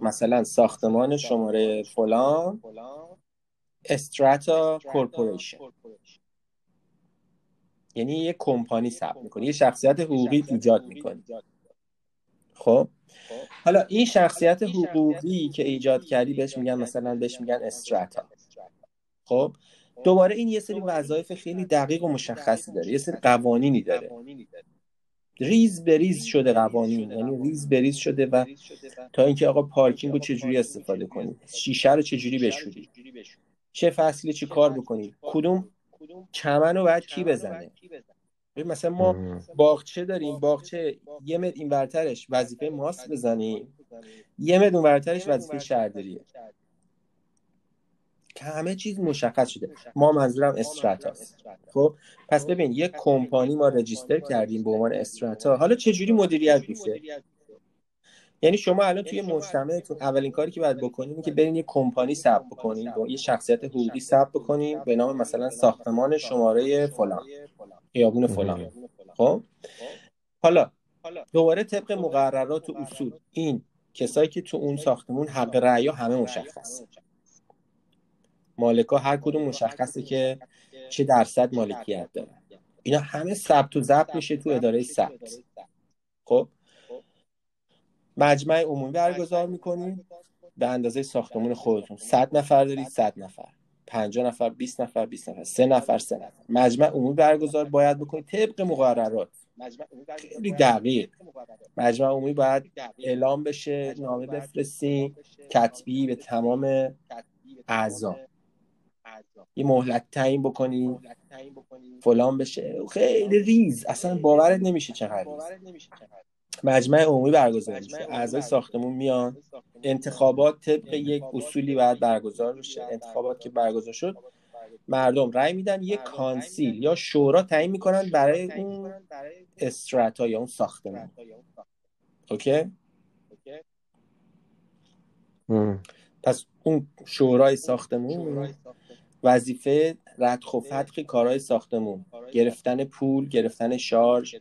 مثلا ساختمان شماره فلان استراتا کورپوریشن یعنی یه کمپانی ثبت می‌کنی یه شخصیت حقوقی ایجاد می‌کنی. خب؟ حالا این شخصیت حقوقی که ایجاد کردی بهش میگن مثلا بهش میگن استراتا خب؟ دوباره این یه سری وظایف خیلی دقیق و مشخصی داره یه سری قوانینی داره. ریز به ریز شده قوانین یعنی ریز به ریز شده و تا اینکه آقا پارکینگ رو چجوری استفاده کنی شیشه رو چجوری بشوری چه فصلی چی کار بکنی کدوم چمن رو باید کی بزنه؟ مثلا ما باغچه داریم باغچه یه متر این ورترش وظیفه ماست بزنیم. یه متر اون ورترش وظیفه شهرداریه. که همه چیز مشخص شده. ما منظورم strata. خب پس ببین یک کمپانی ما رجیستر کردیم به عنوان استراتا. حالا چه جوری مدیریت میشه؟ یعنی شما الان توی مجتمعتون اولین کاری که باید بکنین که برین یه کمپانی ثبت بکنین یه شخصیت حقوقی ثبت بکنین به نام مثلا ساختمان شماره فلان. خیابون فلان. خب؟ حالا دوباره طبق مقررات و اصول این کسایی که تو اون ساختمون حق رأی همه مشخص مالکا هر کدوم مشخصه که چه درصد مالکیت داره. اینا همه ثبت و ضبط میشه تو اداره ثبت. خب؟ مجمع عمومی برگزار می‌کنید به اندازه ساختمون خودتون. 100 نفر دارید 100 نفر. 50 نفر 20 نفر 20 نفر. 3 نفر 3 نفر. مجمع عمومی برگزار باید بکنید. طبق مقررات. خیلی دقیق. مجمع عمومی باید اعلام بشه نامه بفرستیم کتبی به تمام اعضا. یه مهلت تعیین بکنی فلان بشه. خیلی ریز. اصلا باورت نمیشه چقدر مجمع عمومی برگزار میشه. اعضای ساختمون میان. انتخابات طبق یک اصولی باید برگزار بشه. انتخابات که برگزار شد مردم رأی میدن یک کانسیل یا شورا تعیین می‌کنن برای اون استراتا یا اون ساختمون. اوکی؟ پس اون شورای ساختمون. وظیفه ردخ و فتق کارهای ساختمون گرفتن پول گرفتن شارژ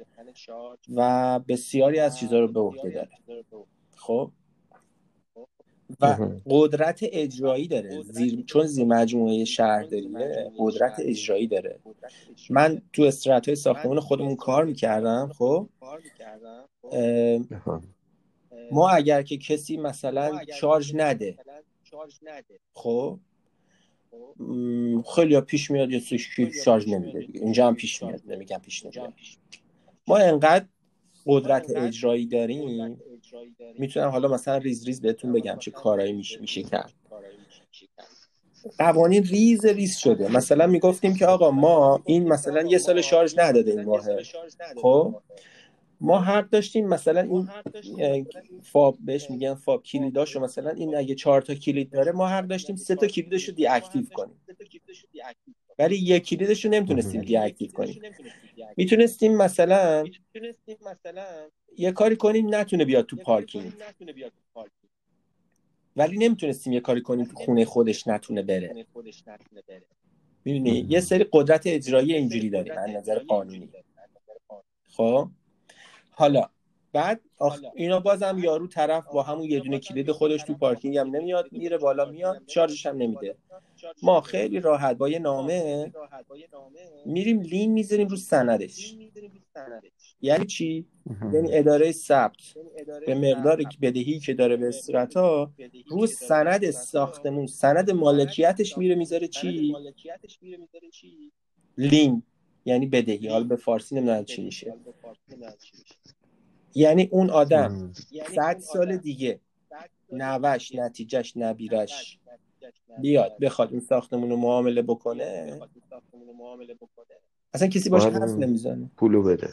و بسیاری از چیزها رو به عهده داره. خب؟ و قدرت اجرایی داره. زیر... چون زیر مجموعه شهرداریه قدرت اجرایی داره. من تو استرات های ساختمون خودمون کار می‌کردم خب؟ ما اگر که کسی مثلا شارژ نده. خب؟ خیلی پیش میاد یه سوشکی شارژ نمیده دیگه. اینجا هم پیش میاد نمیگم پیش نمیاد ما انقدر قدرت اجرایی داریم می‌تونم حالا مثلا ریز ریز بهتون بگم چه کارایی میشه, میشه کرد. قوانین ریز ریز شده. مثلا می‌گفتیم که آقا ما این مثلا یه سال شارژ نداده این ماه خب؟ ما حق داشتیم مثلا این fob بهش میگن fob کلیداشو. مثلا این اگه چهار تا کلید داره ما حق داشتیم سه تا کلیدشو deactive کنیم. ولی یک کلیدشو نمی‌تونستیم deactive کنیم. می‌تونستیم مثلا یه کاری کنیم نتونه بیاد تو پارکینگ. ولی نمی‌تونستیم یه کاری کنیم تو خونه خودش نتونه بره. می‌دونی؟ یه سری قدرت اجرایی اینجوری داریم از نظر قانونی. خب؟ حالا بعد آخ... اینا بازم یارو طرف با همون یه دونه کلید خودش تو پارکینگ هم نمیاد میره بالا میاد شارژش هم نمیده. ما خیلی راحت با یه نامه میریم لین می‌ذاریم رو سندش. یعنی چی؟ یعنی اداره ثبت. به مقدار بدهی که داره به استرتا رو سند ساختمون سند مالکیتش میره می‌ذاره چی؟ لین. یعنی بدهی. حالا به فارسی نمی‌دونم چی میشه. یعنی اون آدم صد سال دیگه نوش نتیجهش نبیرش بیاد بخواد این ساختمون رو معامله بکنه. اصلا کسی باش حرف نمی‌زنه. پولو بده.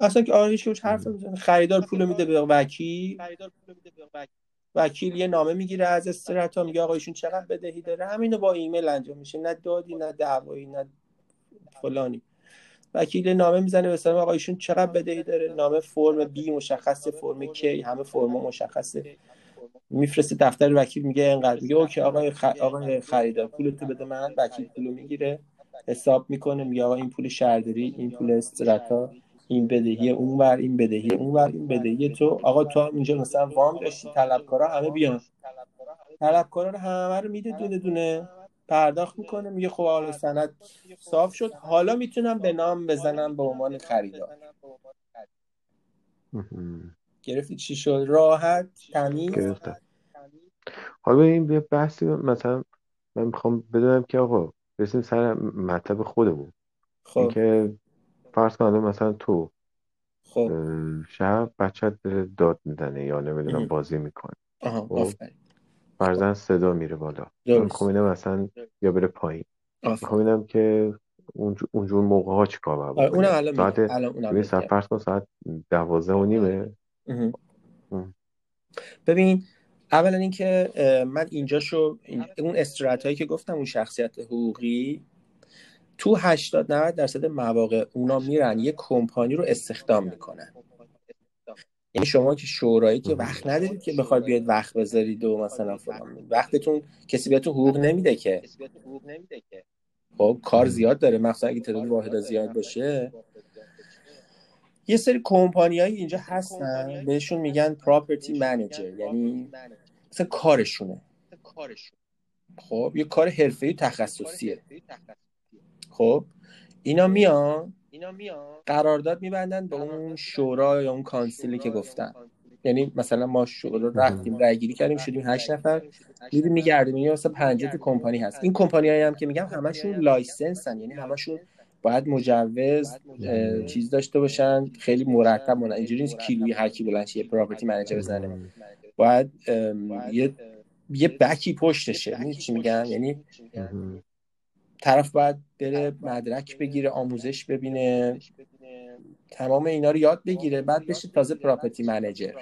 اصلا که آره هیچ حرف نمی‌زنه. خریدار پولو میده به وکیل. وکیل. یه نامه می‌گیره از strata میگه آقا ایشون چقدر بدهی داره. همینو با ایمیل انجام میشه. نه دادی نه دعوایی نه. فلانی. وکیل نامه می‌زنه به سلام آقا ایشون چقدر بدهی داره؟ نامه فرم B مشخصه فرم K همه فرم مشخصه. میفرسته دفتر وکیل میگه اینقدر. میگه اوکی آقای خ... آقای خریدار پولتو بده من وکیل پولو می‌گیره. حساب می‌کنه میگه آقا این پول شهرداری این پول strata این بدهی اونور این بدهی اونور این بدهی تو. آقا تو هم اینجا مثلا وام داشتی طلبکارا همه بیان. طلبکارا همه رو میده دونه دونه. پرداخت می‌کنه میگه خب حالا سند صاف شد. حالا می‌تونم به نام بزنم به عنوان خریدار. گرفتی چی شد؟ راحت تمیز؟ حالا این به بحثی مثلا من می‌خوام بدونم که آقا برسیم سر مطلب خودمون. خب. اینکه فرض کنم مثلا تو خب. شب بچت داد می‌زنه یا نمی‌دونم بازی می‌کنه. آها خب. آفرین. فرزن صدا میره بالا. درست. می‌خوام اینم مثلا یا بره پایین. می‌خوام اینم که اونجور, موقع ها چیکار باید آره، بکنیم؟ اونم الان ساعت الان ببین ساعت دوازده و نیمه. ببین اولا اینکه من اینجا شو این- اون استرات هایی که گفتم اون شخصیت حقوقی تو 80 90 درصد مواقع اونا میرن یه کمپانی رو استخدام می‌کنن. یعنی شما که شورایی که وقت ندارید که بخواید بیاید وقت بذارید و مثلا فلان وقتتون کسی بهتون حقوق نمیده که. خب کار زیاد داره. مخصوصا اگه تعداد واحد زیاد باشه. یه سری کمپانیایی اینجا هستن. بهشون میگن پراپرتی منیجر یعنی مثلا کارشونه. خب یه کار حرفه‌ای تخصصیه. خب اینا میان قرارداد میبندن به اون شورا یا اون council ی که گفتن. یعنی مثلا ما شورا رفتیم رای گیری کردیم شدیم هشت نفر. میریم میگردیم یعنی مثلا 50 تا کمپانی هست. این کمپانی هم که میگم همشون license ن. یعنی همشون باید مجوز چیز داشته باشن. خیلی مرتب مونن. اینجوری نیست کیلویی هر کی بلند یه property manager بزنه. باید یه یه back ی پشتشه. می‌دونی چی میگم؟ یعنی. طرف باید بره مدرک بگیره آموزش ببینه. تمام اینا رو یاد بگیره بعد بشه تازه پراپرتی منیجر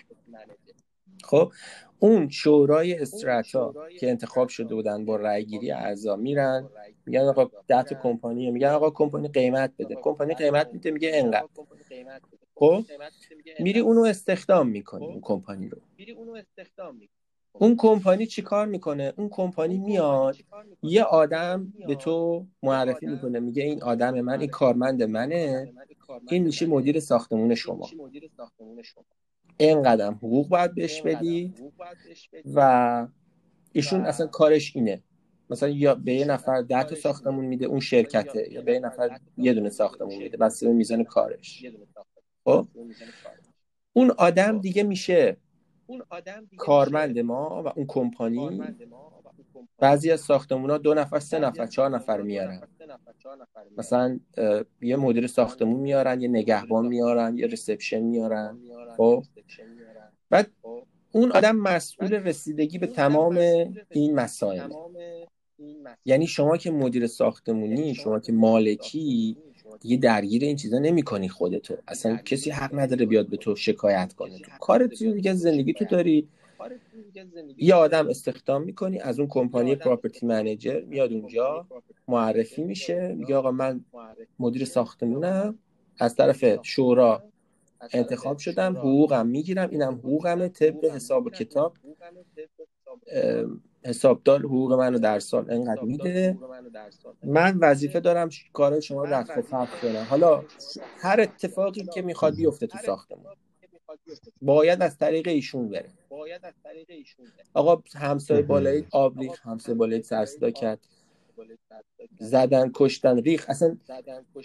خب اون شورای استراتا که انتخاب شده بودن با رأی گیری اعضا میرن. میگن آقا ده تا کمپانی میگن آقا کمپانی قیمت بده. کمپانی قیمت میده میگه انقدر. خب میری اونو استخدام می‌کنی اون کمپانی رو. اون کمپانی چیکار می‌کنه؟ اون کمپانی میاد یه آدم به تو معرفی می‌کنه میگه این آدم من این کارمند منه. این میشه مدیر ساختمون شما. این قدم حقوق باید بهش بدی و ایشون اصلا کارش اینه. مثلا یا به یه نفر ده تا ساختمون میده اون شرکته یا به یه نفر یه دونه ساختمون میده. بس به میزان کارش. خب؟ اون آدم دیگه میشه کارمند ما و اون کمپانی. بعضی از ساختمون ها دو نفر سه نفر چهار نفر میارن. مثلا یه مدیر ساختمون میارن یه نگهبان میارن یه ریسپشن میارن. خب؟ بعد اون آدم مسئول رسیدگی به تمام این مسائل. یعنی شما که مدیر ساختمونی شما که مالکی دیگه درگیر این چیزا نمی‌کنی خودتو. اصلا کسی حق نداره بیاد به تو شکایت کنه. تو کارت دیگه زندگی تو داری. یه آدم استخدام می‌کنی از اون کمپانی پراپرتی منیجر میاد اونجا معرفی میشه میگه آقا من مدیر ساختمونم. از طرف شورا انتخاب شدم حقوقم می‌گیرم اینم حقوقمه طبق حساب و کتاب. حسابدار حقوق منو در سال انقدر میده؟ من وظیفه دارم کار شما رو رفع و فرق کنم. حالا هر اتفاقی که می‌خواد بیفته تو ساختمون. باید از طریق ایشون بره. آقا همسایه بالایی آب ریخ همسایه بالایی سرصدا کرد. زدن کشتن ریخ اصلا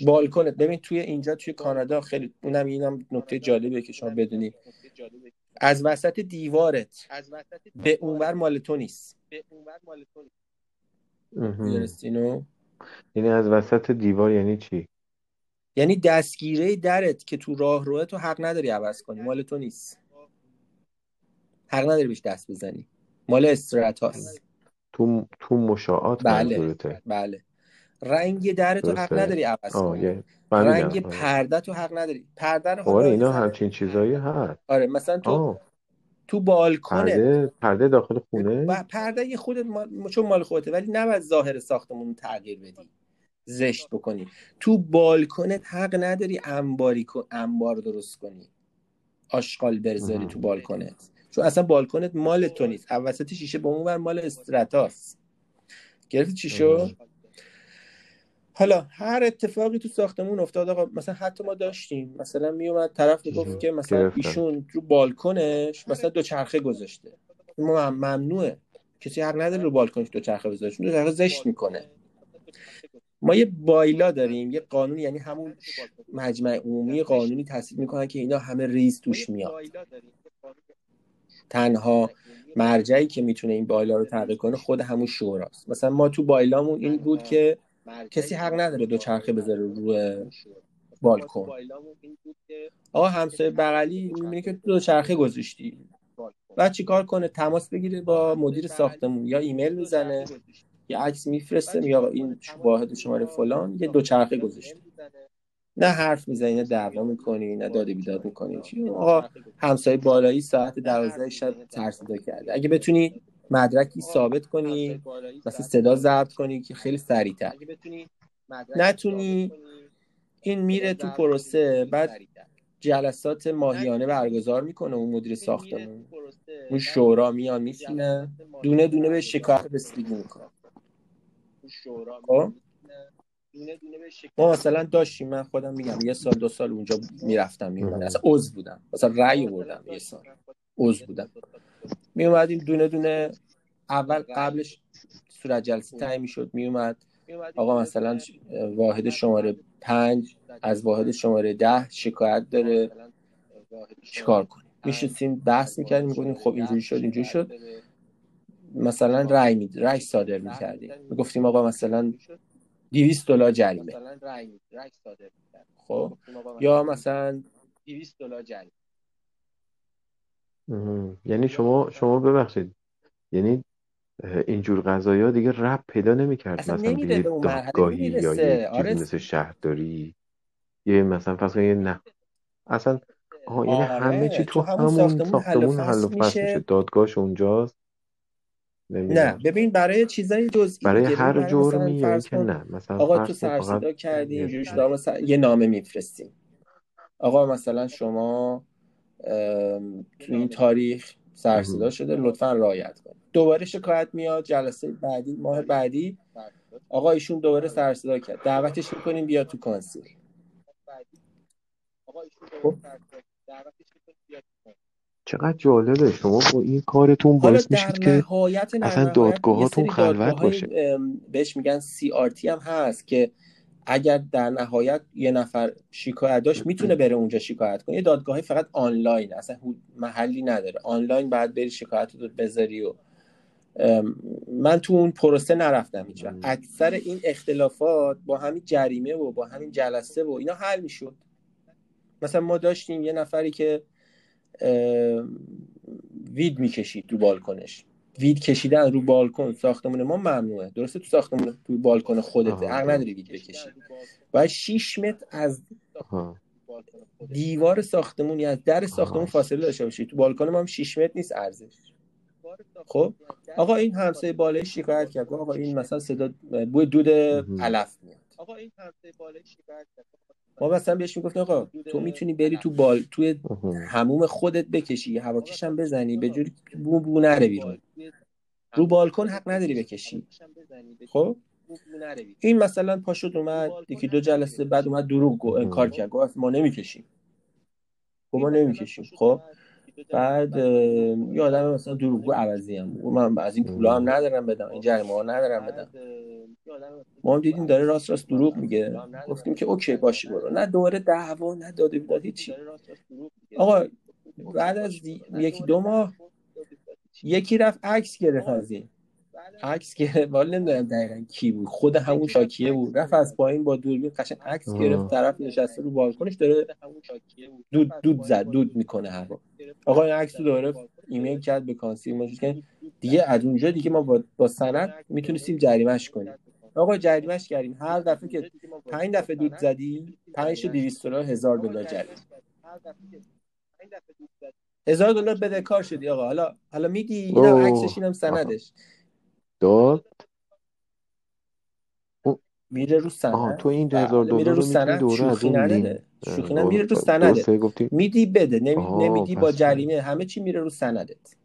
بالکنت ببین توی اینجا توی کانادا خیلی اونم اینم نکته جالبه که شما بدونی. از وسط دیوارت به اونور مال تو نیست. اینو؟ یعنی از وسط دیوار یعنی چی؟ یعنی دستگیره درت که تو راه روه تو حق نداری عوض کنی. مال تو نیست. حق نداری بهش دست بزنی. مال استرات هاست. تو تو مشاعات بله. بله. رنگ در تو حق نداری عوض کنی. رنگ پرده تو حق نداری. پرده رو آره اینا همچین چیزایی هست. آره مثلا تو آه. تو بالکن پرده پرده داخل خونه؟ پرده یه خودت مال... چون مال خودته ولی نباید ظاهر ساختمون تغییر بدی زشت بکنی. تو بالکنت حق نداری انباری انبار درست کنی. آشغال بذاری تو بالکنت. چون اصلا بالکنت مال تو نیست. وسط شیشه به اون مال استراتاست. گرفتی چی شد حالا هر اتفاقی تو ساختمون افتاد آقا مثلا حتی ما داشتیم. مثلا میومد طرف می‌گفت که مثلا ایشون رو بالکنش مثلا دو چرخه گذاشته. ما ممنوعه. کسی حق نداره رو بالکنش دو چرخه بذاره دو چرخه زشت می‌کنه. ما یه بایلا داریم یه قانون یعنی همون مجمع عمومی قانونی تصویب می‌کنن که اینا همه ریز توش میاد. تنها مرجعی که می‌تونه این بایلا رو تغییر کنه خود همون شوراست. مثلا ما تو بایلامون این بود که کسی حق نداره دو چرخه بذاره روی بالکن. آقا همسایه بغلی می‌بینی که دو چرخه گذاشتی. بعد چیکار کنه؟ تماس بگیره با مدیر ساختمون یا ایمیل می‌زنه یا عکس میفرسته یا این واحد شماره فلان. یه دو چرخه گذاشته نه حرف می‌زنی نه دعوا می‌کنی نه داد بیداد می‌کنی آقا همسایه بالایی ساعت 12 شب ترسیده کرده. اگه بتونی مدرکی ثابت کنی مثلا صدا ضبط کنی که خیلی سریعتر. نتونی این میره تو پروسه بعد جلسات ماهیانه برگزار می‌کنه اون مدیر ساختمون. اون شورا میان میشینه دونه دونه به شکایت رسیدگی می‌کنه. خب؟ ما مثلا داشتیم من خودم میگم یه سال دو سال اونجا می‌رفتم میومدم اصلا عضو بودم. مثلا رأی بردم یه سال. عضو بودم. می اومدیم دونه دونه اول قبلش صورت جلسه تعیین می‌شد می اومد آقا مثلا واحد شماره پنج از واحد شماره ده شکایت داره. چیکار کنیم؟ میشستیم بحث می‌کردیم می‌گفتیم خب اینجوری شد اینجوری شد. مثلا رای می رای صادر می‌کردیم. می‌گفتیم آقا مثلا 200 دلار جریمه. خب؟ یا مثلا 200 دلار جریمه. یعنی شما شما ببخشید. یعنی اینجور قضایا دیگه رب پیدا نمی‌کرد. اصلا مثلا به نمیره یه به اون مرحله دادگاهی یا نمی‌رسه. یه چیزی آره. مثل شهرداری. یه مثلا فرض یه نه اصلا آها یعنی همه چی آره تو تو همون همون ساختمون حل و ساختمون حل و فصل میشه. میشه. دادگاهش اونجاست. نه. نمی‌دونم. ببین برای چیزای جزئی برای دیگه. ببین هر برای مثلا جرمی یا فرض اینکه کن نه. مثلا آقا تو فرض کن سر فقط صدا کردی یه اینجوری مثلا یه نامه میفرستیم. آقا مثلا شما تو این تاریخ سر صدا مهم. شده لطفا رعایت کنید. دوباره شکایت میاد جلسه بعدی ماه بعدی. آقا ایشون دوباره سر صدا کرد. دعوتش می‌کنیم بیا تو کانسیل خب. چقدر جالبه. شما با این کارتون باعث میشید که اصلا دادگاهاتون خلوت باشه. بهش میگن سی آر تی هم هست که اگر در نهایت یه نفر شکایت داشت می‌تونه بره اونجا شکایت کنه. یه دادگاهی فقط آنلاین اصلا محلی نداره. آنلاین بعد بری شکایت رو بذاری و من تو اون پروسه نرفتم هیچ وقت اکثر این اختلافات با همین جریمه و با همین جلسه و اینا حل می‌شد. مثلا ما داشتیم یه نفری که وید می‌کشید تو بالکنش. وید کشیدن رو بالکن ساختمون ما ممنوعه. درسته تو ساختمون تو بالکن خودت حق نداری وید بکشی. باید 6 متر از دیوار ساختمون یا از در ساختمون فاصله داشته باشی. تو بالکن ما هم 6 متر نیست ارزش خب؟ آقا این همسایه بالای شکایت کرد. گفت آقا این مثلا صدا بوی دود. علف میاد. ما مثلا بهش می‌گفتیم آقا تو می‌تونی بری تو بال توی. هموم خودت بکشی هواکش هم بزنی به جوری که بو بو نره بیرون. رو بالکن حق نداری بکشی. خب؟ این مثلا پاشد اومد یکی دو جلسه بعد اومد دروغ گو انکار. کرد. گفت ما نمی‌کشیم. خب ما نمی‌کشیم. خب؟ بعد یه آدم مثلا دروغگو عوضی هم بود. من از این پولا هم. ندارم بدم. این جریمه ها ندارم بدم. ما هم دیدیم داره راست راست دروغ میگه. گفتیم که اوکی باشه برو. نه دوباره دعوا نه داد و بیداد هیچی. آقا بعد از دی- یکی دو ماه یکی رفت عکس گرفت از این. عکس گرفت. والا نمی‌دونم دقیقا کی بود. خود همون شاکیه بود. رفت از پایین با دوربین قشنگ عکس گرفت. طرف نشسته رو بالکنش داره دود دود زد. دود می‌کنه هوا. آقا این عکس رو دوباره ایمیل کرد به کانسیل. ما که دیگه از اونجا دیگه ما با, با سند می‌تونستیم جریمهش کنیم. آقا جریمهش کردیم. هر دفعه که پنج دفعه دود زدی پنج تا 200 دلار هزار دلار جریمه. هزار دلار بدهکار شدی آقا. حالا حالا میدی اینم عکسش اینم سندش. داد؟ میره رو سند. تو این هزار بله میره دلار رو رو سند. شوخی نداره شوخی نداره میره رو سنده میدی بده. نمی... نمیدی با جریمه. همه چی میره رو سندت.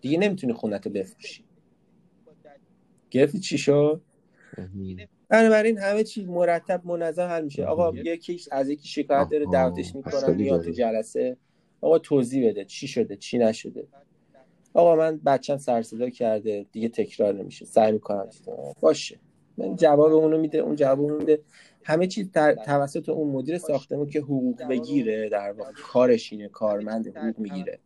دیگه نمی‌تونی خونت بفروشی. گرفتی چی شد؟ مهم. بنابراین همه چی مرتب منظم حل میشه. آقا. یکی از یکی شکایت داره دعوتش می‌کنن میاد تو جلسه. آقا توضیح بده چی شده چی نشده. آقا من بچم سر صدا کرده دیگه تکرار نمیشه. سعی می‌کنم باشه. من جواب اونو میده اون جواب اونو میده. همه چیز در توسط اون مدیر ساختمون که حقوق بگیره در واقع کارش اینه کارمند حقوق می‌گیره.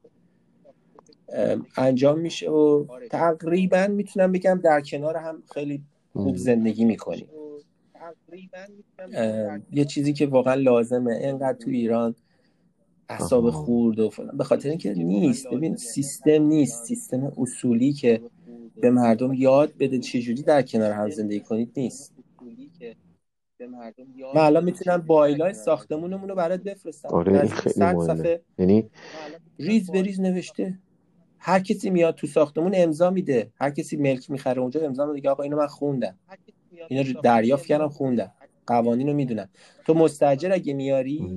انجام میشه و تقریبا می‌تونم بگم در کنار هم خیلی خوب. زندگی می‌کنیم. یه چیزی که واقعا لازمه. اینقدر تو ایران اعصاب خورد و فلان. به خاطر اینکه نیست. ببین سیستم نیست. سیستم اصولی که به مردم یاد بده چجوری در کنار هم زندگی کنید نیست. من الان می‌تونم بایلای ساختمونمون رو برات بفرستم. آره این خیلی 100 مهمه. صفحه. یعنی ریز به ریز نوشته. هر کسی میاد تو ساختمون امضا میده. هر کسی ملک می‌خره اونجا امضا میده. آقا اینو من خوندم. اینو رو دریافت کردم خوندم. قوانین رو می‌دونم. تو مستاجر اگه میاری.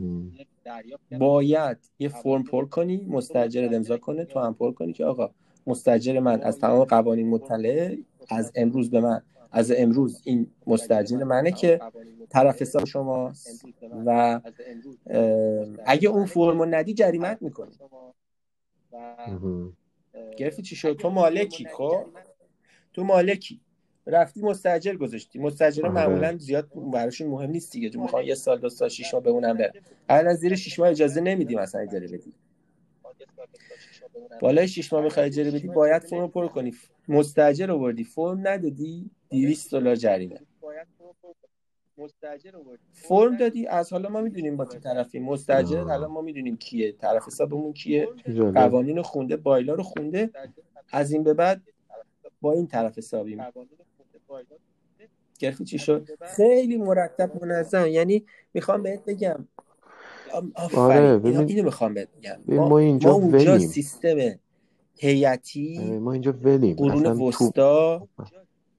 باید یه فرم پر کنی مستاجر امضا کنه تو هم پر کنی که آقا مستاجر من از تمام قوانین مطلعه از امروز به من. از امروز این مستاجر منه که طرف حساب شماست و اگه اون فرم رو ندی جریمت می‌کنی. گرفتی چی شد؟ تو مالکی خب؟ تو مالکی. رفتی مستاجر گذاشتی. مستاجرها آره. معمولا زیاد براشون مهم نیست دیگه. چون می‌خوان یه سال دو سال شش ماه بمونن برن الان زیر شش ماه اجازه نمیدی مثلا اجاره بدی. بالای شش ماه می‌خوای اجاره بدی باید فرم پر کنی. مستاجر آوردی. فرم ندادی 200 دلار جریمه. فرم دادی از حالا ما می‌دونیم با کی طرفیم. مستاجرت الان. ما می‌دونیم کیه. طرف حسابمون کیه. چه قوانین خونده بایلا رو خونده. از این به بعد با این طرف حسابی گرفتی چی شد؟ خیلی مرتب منظم. یعنی می‌خوام بهت بگم. آفرین. آره، ببین- اینو می‌خوام بهت بگم. ما, ما اینجا ما اونجا ولیم. سیستم هیئتی ما اینجا ولیم. قرون وسطا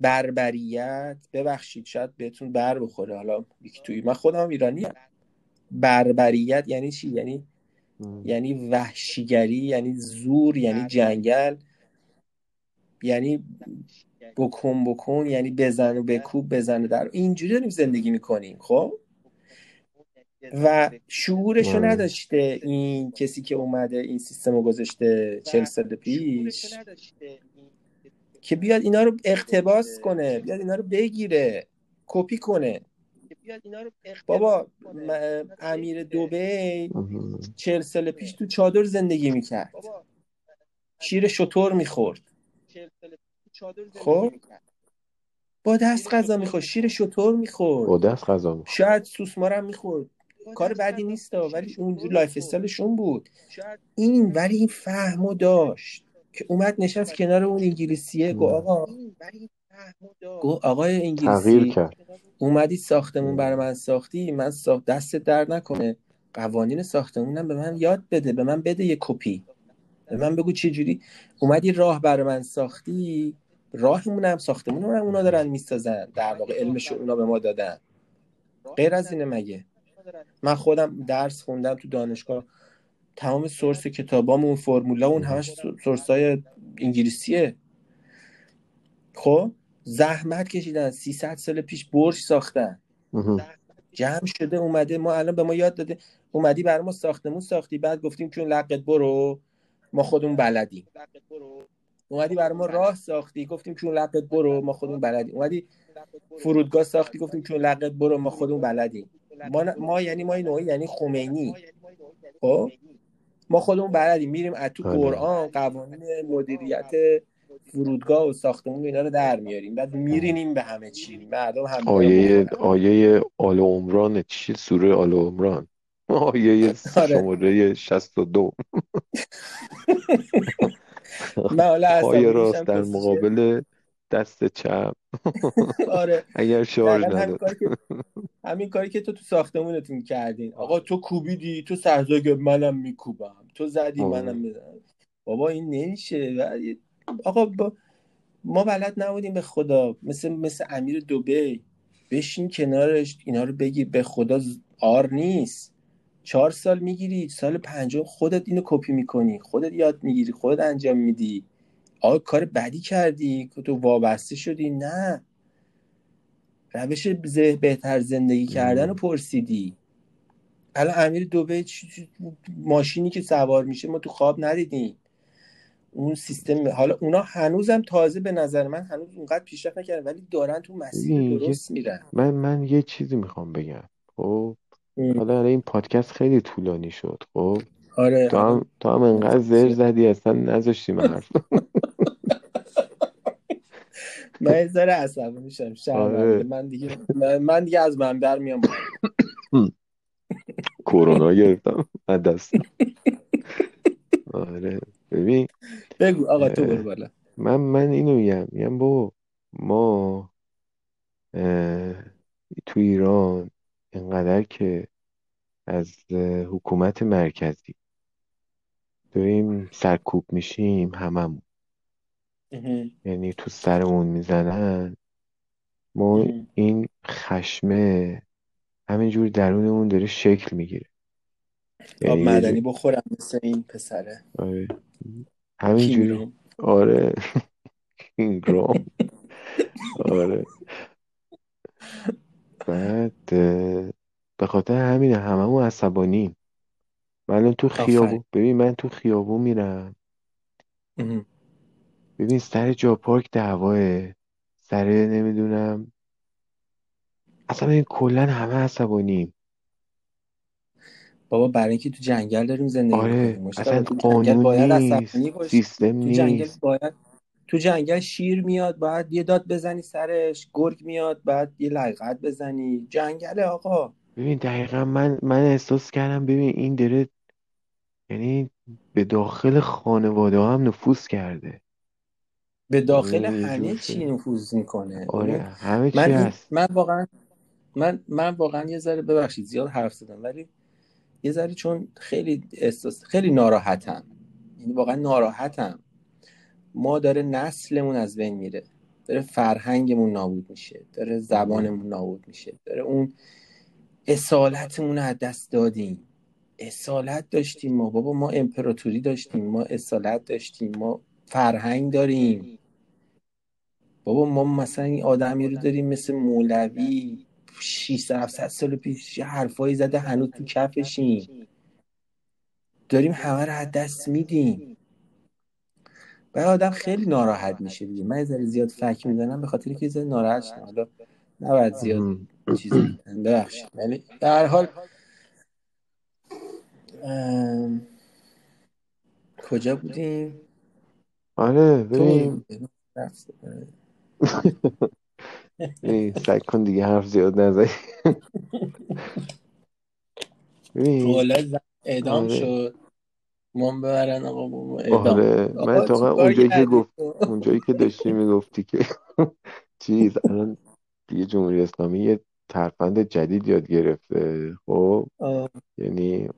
بربریت. ببخشید شاید بهتون بر بخوره. حالا یکی توی من خودم ایرانی. بربریت یعنی چی؟ یعنی یعنی وحشیگری یعنی زور یعنی جنگل. یعنی بکن بکن یعنی بزن و بکوب بزن و در اینجوری داریم زندگی می‌کنیم خب؟ و شعورشو آره. نداشته این کسی که اومده این سیستم رو گذاشته چل سال پیش. که بیاد اینا رو اقتباس کنه بیاد اینا رو بگیره کپی کنه. بابا امیر دوبی چهل سال پیش تو چادر زندگی می‌کرد. شیر شتر می‌خورد. خب. با دست غذا می‌خورد شیر شتر می‌خورد. با دست غذا می‌خوره. شاید سوسمارم می‌خورد. کار بدی نیست ولی اونجور lifestyle شون بود. این ولی این فهمو داشت که اومد نشست کنار اون انگلیسیه گفت آقا گو آقای تغییر انگلیسی کرد. اومدی ساختمون برای من ساختی من ساخت دست در نکنه. قوانین ساختمونم به من یاد بده به من بده یه کپی. به من بگو چه جوری. اومدی راه برای من ساختی؟ راهمون هم ساختمون هم اونا دارن می‌سازن. در واقع علمشو اونا به ما دادن. غیر از اینه مگه. من خودم درس خوندم تو دانشگاه. تمام سورس کتابامون فرمولا اون همش سورس های انگلیسیه. خب زحمت کشیدن. 300 سال پیش برج ساختن. جمع شده اومده. ما الان به ما یاد داده. اومدی برای ما ساختمون ساختی. بعد گفتیم چون لقت برو. ما خودمون بلدیم. اومدی برای ما راه ساختی گفتیم چون لقت برو ما خودمون بلدیم. اومدی فرودگاه ساختی گفتیم چون لقت برو ما خودمون بلدیم. ما, ن- ما یعنی ما این نوعی یعنی خمینی. خب؟ ما خودمون بلدیم. میریم از تو. قرآن قوانین مدیریت فرودگاه و ساختمون و اینا رو در میاریم. بعد میرینیم به همه چی. مردم هم آیه آیه آل عمران چی؟ سوره آل عمران. آیه آره. شماره 62 من حالا پای راست در مقابل دست چپ. آره. اگر شارژ همین کاری که همین کاری که تو تو ساختمونتون کردین. آقا تو کوبیدی تو سرزاگ منم میکوبم. تو زدی آه. منم می‌زنم بابا این نمیشه. آقا با... ما بلد نبودیم به خدا. مثل مثل امیر دوبی. بشین کنارش اینا رو بگی به خدا آر نیست. چهار سال می‌گیری سال پنجم خودت اینو کپی می‌کنی خودت یاد می‌گیری خودت انجام میدی. آقا کار بدی کردی که تو وابسته شدی. نه. روش بهتر زندگی کردن رو پرسیدی. الان امیر دوبه ماشینی که سوار میشه ما تو خواب ندیدیم. اون سیستم حالا اونا هنوزم تازه به نظر من هنوز اونقدر پیشرفت نکردن ولی دارن تو مسیر درست میرن. من من یه چیزی می‌خوام بگم. خب؟ ام. حالا الان این پادکست خیلی طولانی شد خب؟ آره تو هم تو هم انقدر زر زدی اصلا نذاشتی من حرف. من یه ذره عصبی میشم آره. من دیگه من, من دیگه از منبر میام. کرونا گرفتم از دستم آره. ببین. بگو آقا تو. برو بالا. من من اینو میگم. میگم بابا ما تو ایران اینقدر که از حکومت مرکزی داریم سرکوب میشیم هممون. یعنی تو سرمون می‌زنن. ما. این خشمه همینجور درونمون داره شکل می‌گیره. آب یعنی یه معدنی بخورم مثل این پسره. آره. همینجوری. آره. کینگرام آره. بعد اه، به خاطر همین هممون عصبانیم. من الان تو آفرین. خیابون ببین من تو خیابون میرم. ببین سر جا پارک دعواه. سر نمی‌دونم. اصلا این کلا همه عصبانیم. بابا برای اینکه تو جنگل داریم زندگی آره اصلا تو جنگل قانون باید عصبانی نیست. باشی. سیستم تو جنگل نیست. باید تو جنگل شیر میاد باید یه داد بزنی سرش گرگ میاد باید یه لغت بزنی. جنگل آقا. ببین دقیقا من من احساس کردم ببین این داره یعنی به داخل خانواده هم نفوذ کرده. به داخل یعنی همه چی. نفوذ می‌کنه. آره همه چی من هست. من واقعا من من واقعا یه ذره ببخشید زیاد حرف زدم ولی یه ذره چون خیلی احساس خیلی ناراحتم. یعنی واقعا ناراحتم. ما داره نسلمون از بین میره. داره فرهنگمون نابود میشه. داره زبانمون نابود میشه. داره اون اصالتمون از دست دادیم. اصالت داشتیم ما. بابا ما امپراتوری داشتیم. ما اصالت داشتیم. ما فرهنگ داریم. بابا ما مثلا این آدمی رو داریم مثل مولوی. 600 700 سال پیش حرفایی زده هنوز تو کفشیم. داریم همه رو از دست میدیم. و آدم خیلی ناراحت میشه دیگه. من ذره زیاد فکر می‌زنم به خاطر که ذره ناراحت شدم. حالا نباید زیاد چیز بگم. ببخشید. ولی در هر حال ام، کجا بودیم؟ آره. ببین. سعی کن دیگه حرف زیاد نزنی. ببین. اعدام آره. شد. مام ببرن آقا بابا اعدام آره من اتفاقا اونجایی که؟ گفت اونجایی که داشتی می‌گفتی که چیز الان دیگه جمهوری اسلامی یه ترفند جدید یاد گرفته. خب آه. یعنی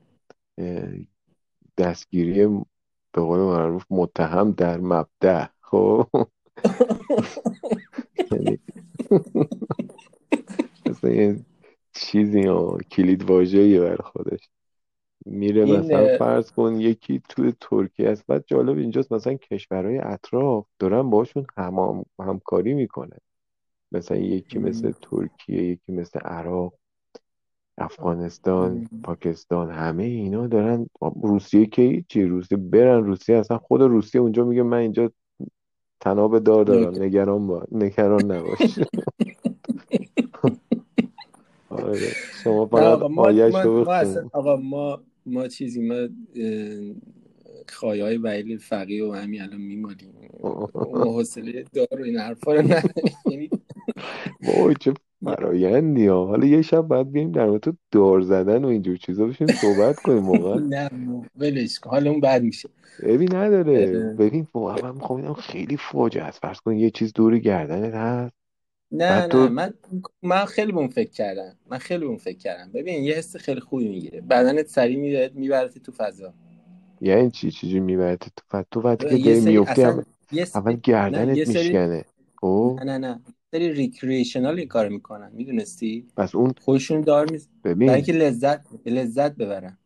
دستگیری به قول معروف متهم در مبدع خب؟ یعنی مثلا یه چیزی کلید واژه‌ای برای خودش. میره این، مثلا فرض کن یکی توی ترکیه است بعد جالب اینجاست مثلا کشورهای اطراف دارن باشون همام همکاری می‌کنه. مثلا یکی مثل ترکیه یکی مثل عراق افغانستان. پاکستان همه اینا دارن. روسیه که هیچی روسیه برن روسیه اصلا خود روسیه اونجا میگه من اینجا تناب دار دارم نگران با نگران نباش. آره. شما فقط آقا ما ما, ما اصلا آقا ما ما چیزی ما خواهی های وعیل فقیه و همین الان میمالیم. ما حوصله دار و این حرفا رو نه. یعنی وای چه فرایندی ها. حالا یه شب باید بیایم در مورد دار زدن و اینجور چیزا بشیم صحبت کنیم واقعا. نه ولش کن. حالا اون بد میشه. ببین نداره. ببین واقعا من می‌خوام خیلی فوجه است. فرض کن یه چیز دوری گردنت هست. نه بعد نه تو من من خیلی به اون فکر کردم من خیلی به اون فکر کردم ببین یه حس خیلی خوبی می‌گیره. بدنت سریع میره میبرت تو فضا. یعنی چی چیزی می‌برد تو فت تو وقتی که یه داری سری میفتی اصلا اول, یه سری گردنت یه سری میشکنه. خب نه نه نه. یه سری ریکریشنال کار می‌کنن. می‌دونستی؟ پس اون خودشون دار میز برای ببین اینکه لذت لذت ببرن.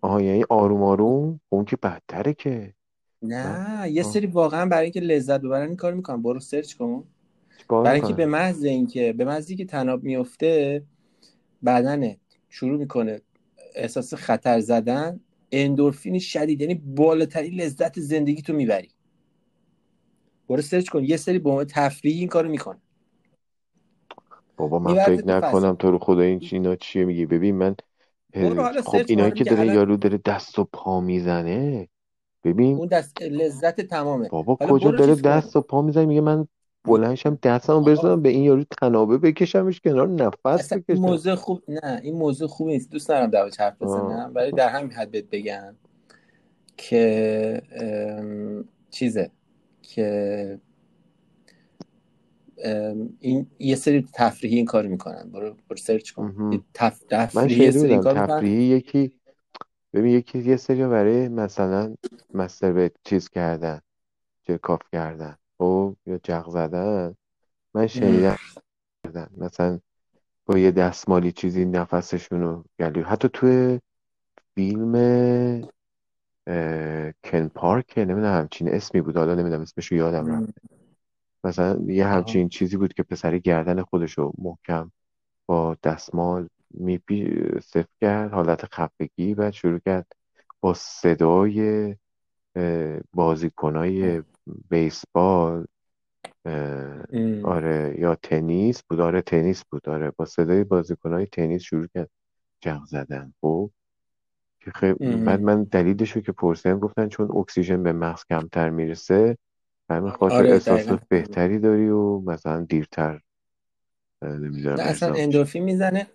آها یعنی آروم آروم؟ اون که بدتره که. نه یه آه. سری واقعا برای اینکه لذت ببرن این کار می‌کنن. برو سرچ کن. چیکار برای اینکه به محض اینکه به محض اینکه تناب میفته بدنت شروع می‌کنه احساس خطر زدن اندورفین شدید یعنی بالاترین لذت زندگی تو می‌بری. برو سرچ کن یه سری به عنوان تفریحی این کارو می‌کنه. بابا من فکر نکنم تو رو خدا این چینا چیه میگی ببین من خب اینایی که داره یارو داره دست و پا می‌زنه. ببین. اون دست لذت تمامه. بابا کجا داره دست و پا می‌زنه؟ میگه من بلنشم دستمو برسونم به این یارو تنابه بکشمش کنار نفس بکشم. موضوع خوب نه این موضوع خوب نیست. دوست ندارم در حرف. بزنم ولی در همین حد بهت بگم که ام، چیزه که ام، این یه سری تفریحی این کارو می‌کنن. برو برو سرچ کن. تف... تفریحی یه سری کار می‌کنن. تفریحی یکی ببین یکی یه سری برای مثلا مستر چیز کردن جرکاف کردن. خب یا جغ زدن. من شنیدم مثلا با یه دستمالی چیزی نفسشون رو گلو حتی توی فیلم اه، کن پارک نمی‌دونم همچین اسمی بود. حالا نمی‌دونم اسمش رو یادم رفت. مثلا یه. همچین چیزی بود که پسری گردن خودش رو محکم با دستمال میپی صفر کرد. حالت خفگی بعد شروع کرد با صدای بازیکنای بیسبال ام. آره یا تنیس بود آره تنیس بود آره با صدای بازیکنای تنیس شروع کرد جغ زدن خب. که خیلی ام. بعد من دلیلش رو که پرسیدم گفتن چون اکسیژن به مغز کمتر می‌رسه همین خاطر آره احساس بهتری داری و مثلا دیرتر نمی‌دونم اصلا اندورفین می‌زنه.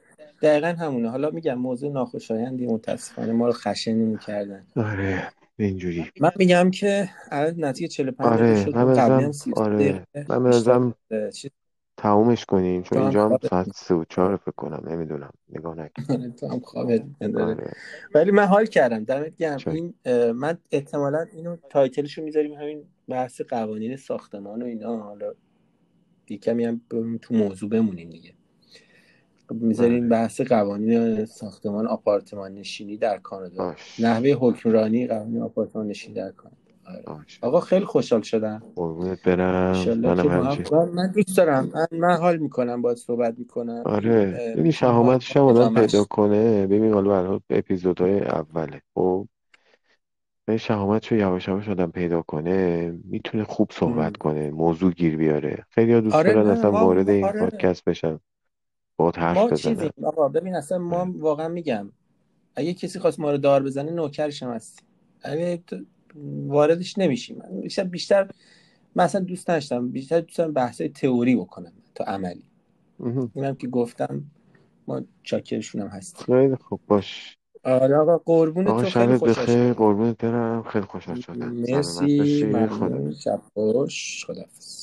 دقیقا همونه. حالا میگم موضوع ناخوشایندی متاسفانه ما رو خشن می‌کردن. آره. اینجوری. من میگم که الان نزدیک 45 دقیقه آره شد من 30 آره من بنظرم تمومش کنیم چون اینجا هم ساعت سه و چهار فکر کنم نمی‌دونم نگاه نکردم تو هم خوابت آره. ولی من حال کردم دمت گرم. این من احتمالا اینو تایتلشو می‌ذاریم همین بحث قوانین ساختمان و اینا. حالا یه کمی هم تو موضوع بمونیم دیگه. می‌ذاریم آره. بحث قوانین ساختمان آپارتمان نشینی در کانادا. باش. نحوه حکمرانی قوانین آپارتمان نشینی در کانادا. آره. آقا خیلی خوشحال شدم. قربونت برم. منم همچنین من دوست دارم. من, من حال می‌کنم باید صحبت می‌کنم. آره. ببین شهامتش هم آدم پیدا کنه. ببین حالا برای اپیزودهای اوله. خب به شهامتش رو یواش یواش آدم پیدا کنه می‌تونه خوب صحبت ام. کنه موضوع گیر بیاره. خیلی ها دوست آره دارن اصلا وارد این آره. پادکست بشن. باهات حرف ما بزنن چیزیم؟ آقا ببین اصلا ما واقعا میگم. اگه کسی خواست ما رو دار بزنه نوکرش هم هستیم اگه واردش نمیشیم. بیشتر بیشتر من اصلا دوست نداشتم. بیشتر دوست دارم بحثای تئوری بکنم تا عملی. اینم که گفتم ما چاکرشون هم هستیم. خیلی خوب باش. آره آقا قربون تو. خیلی بخیر. شدم. قربونت برم. خیلی خوشحال شدم. مرسی. ممنون. شب خوش. خداحافظ.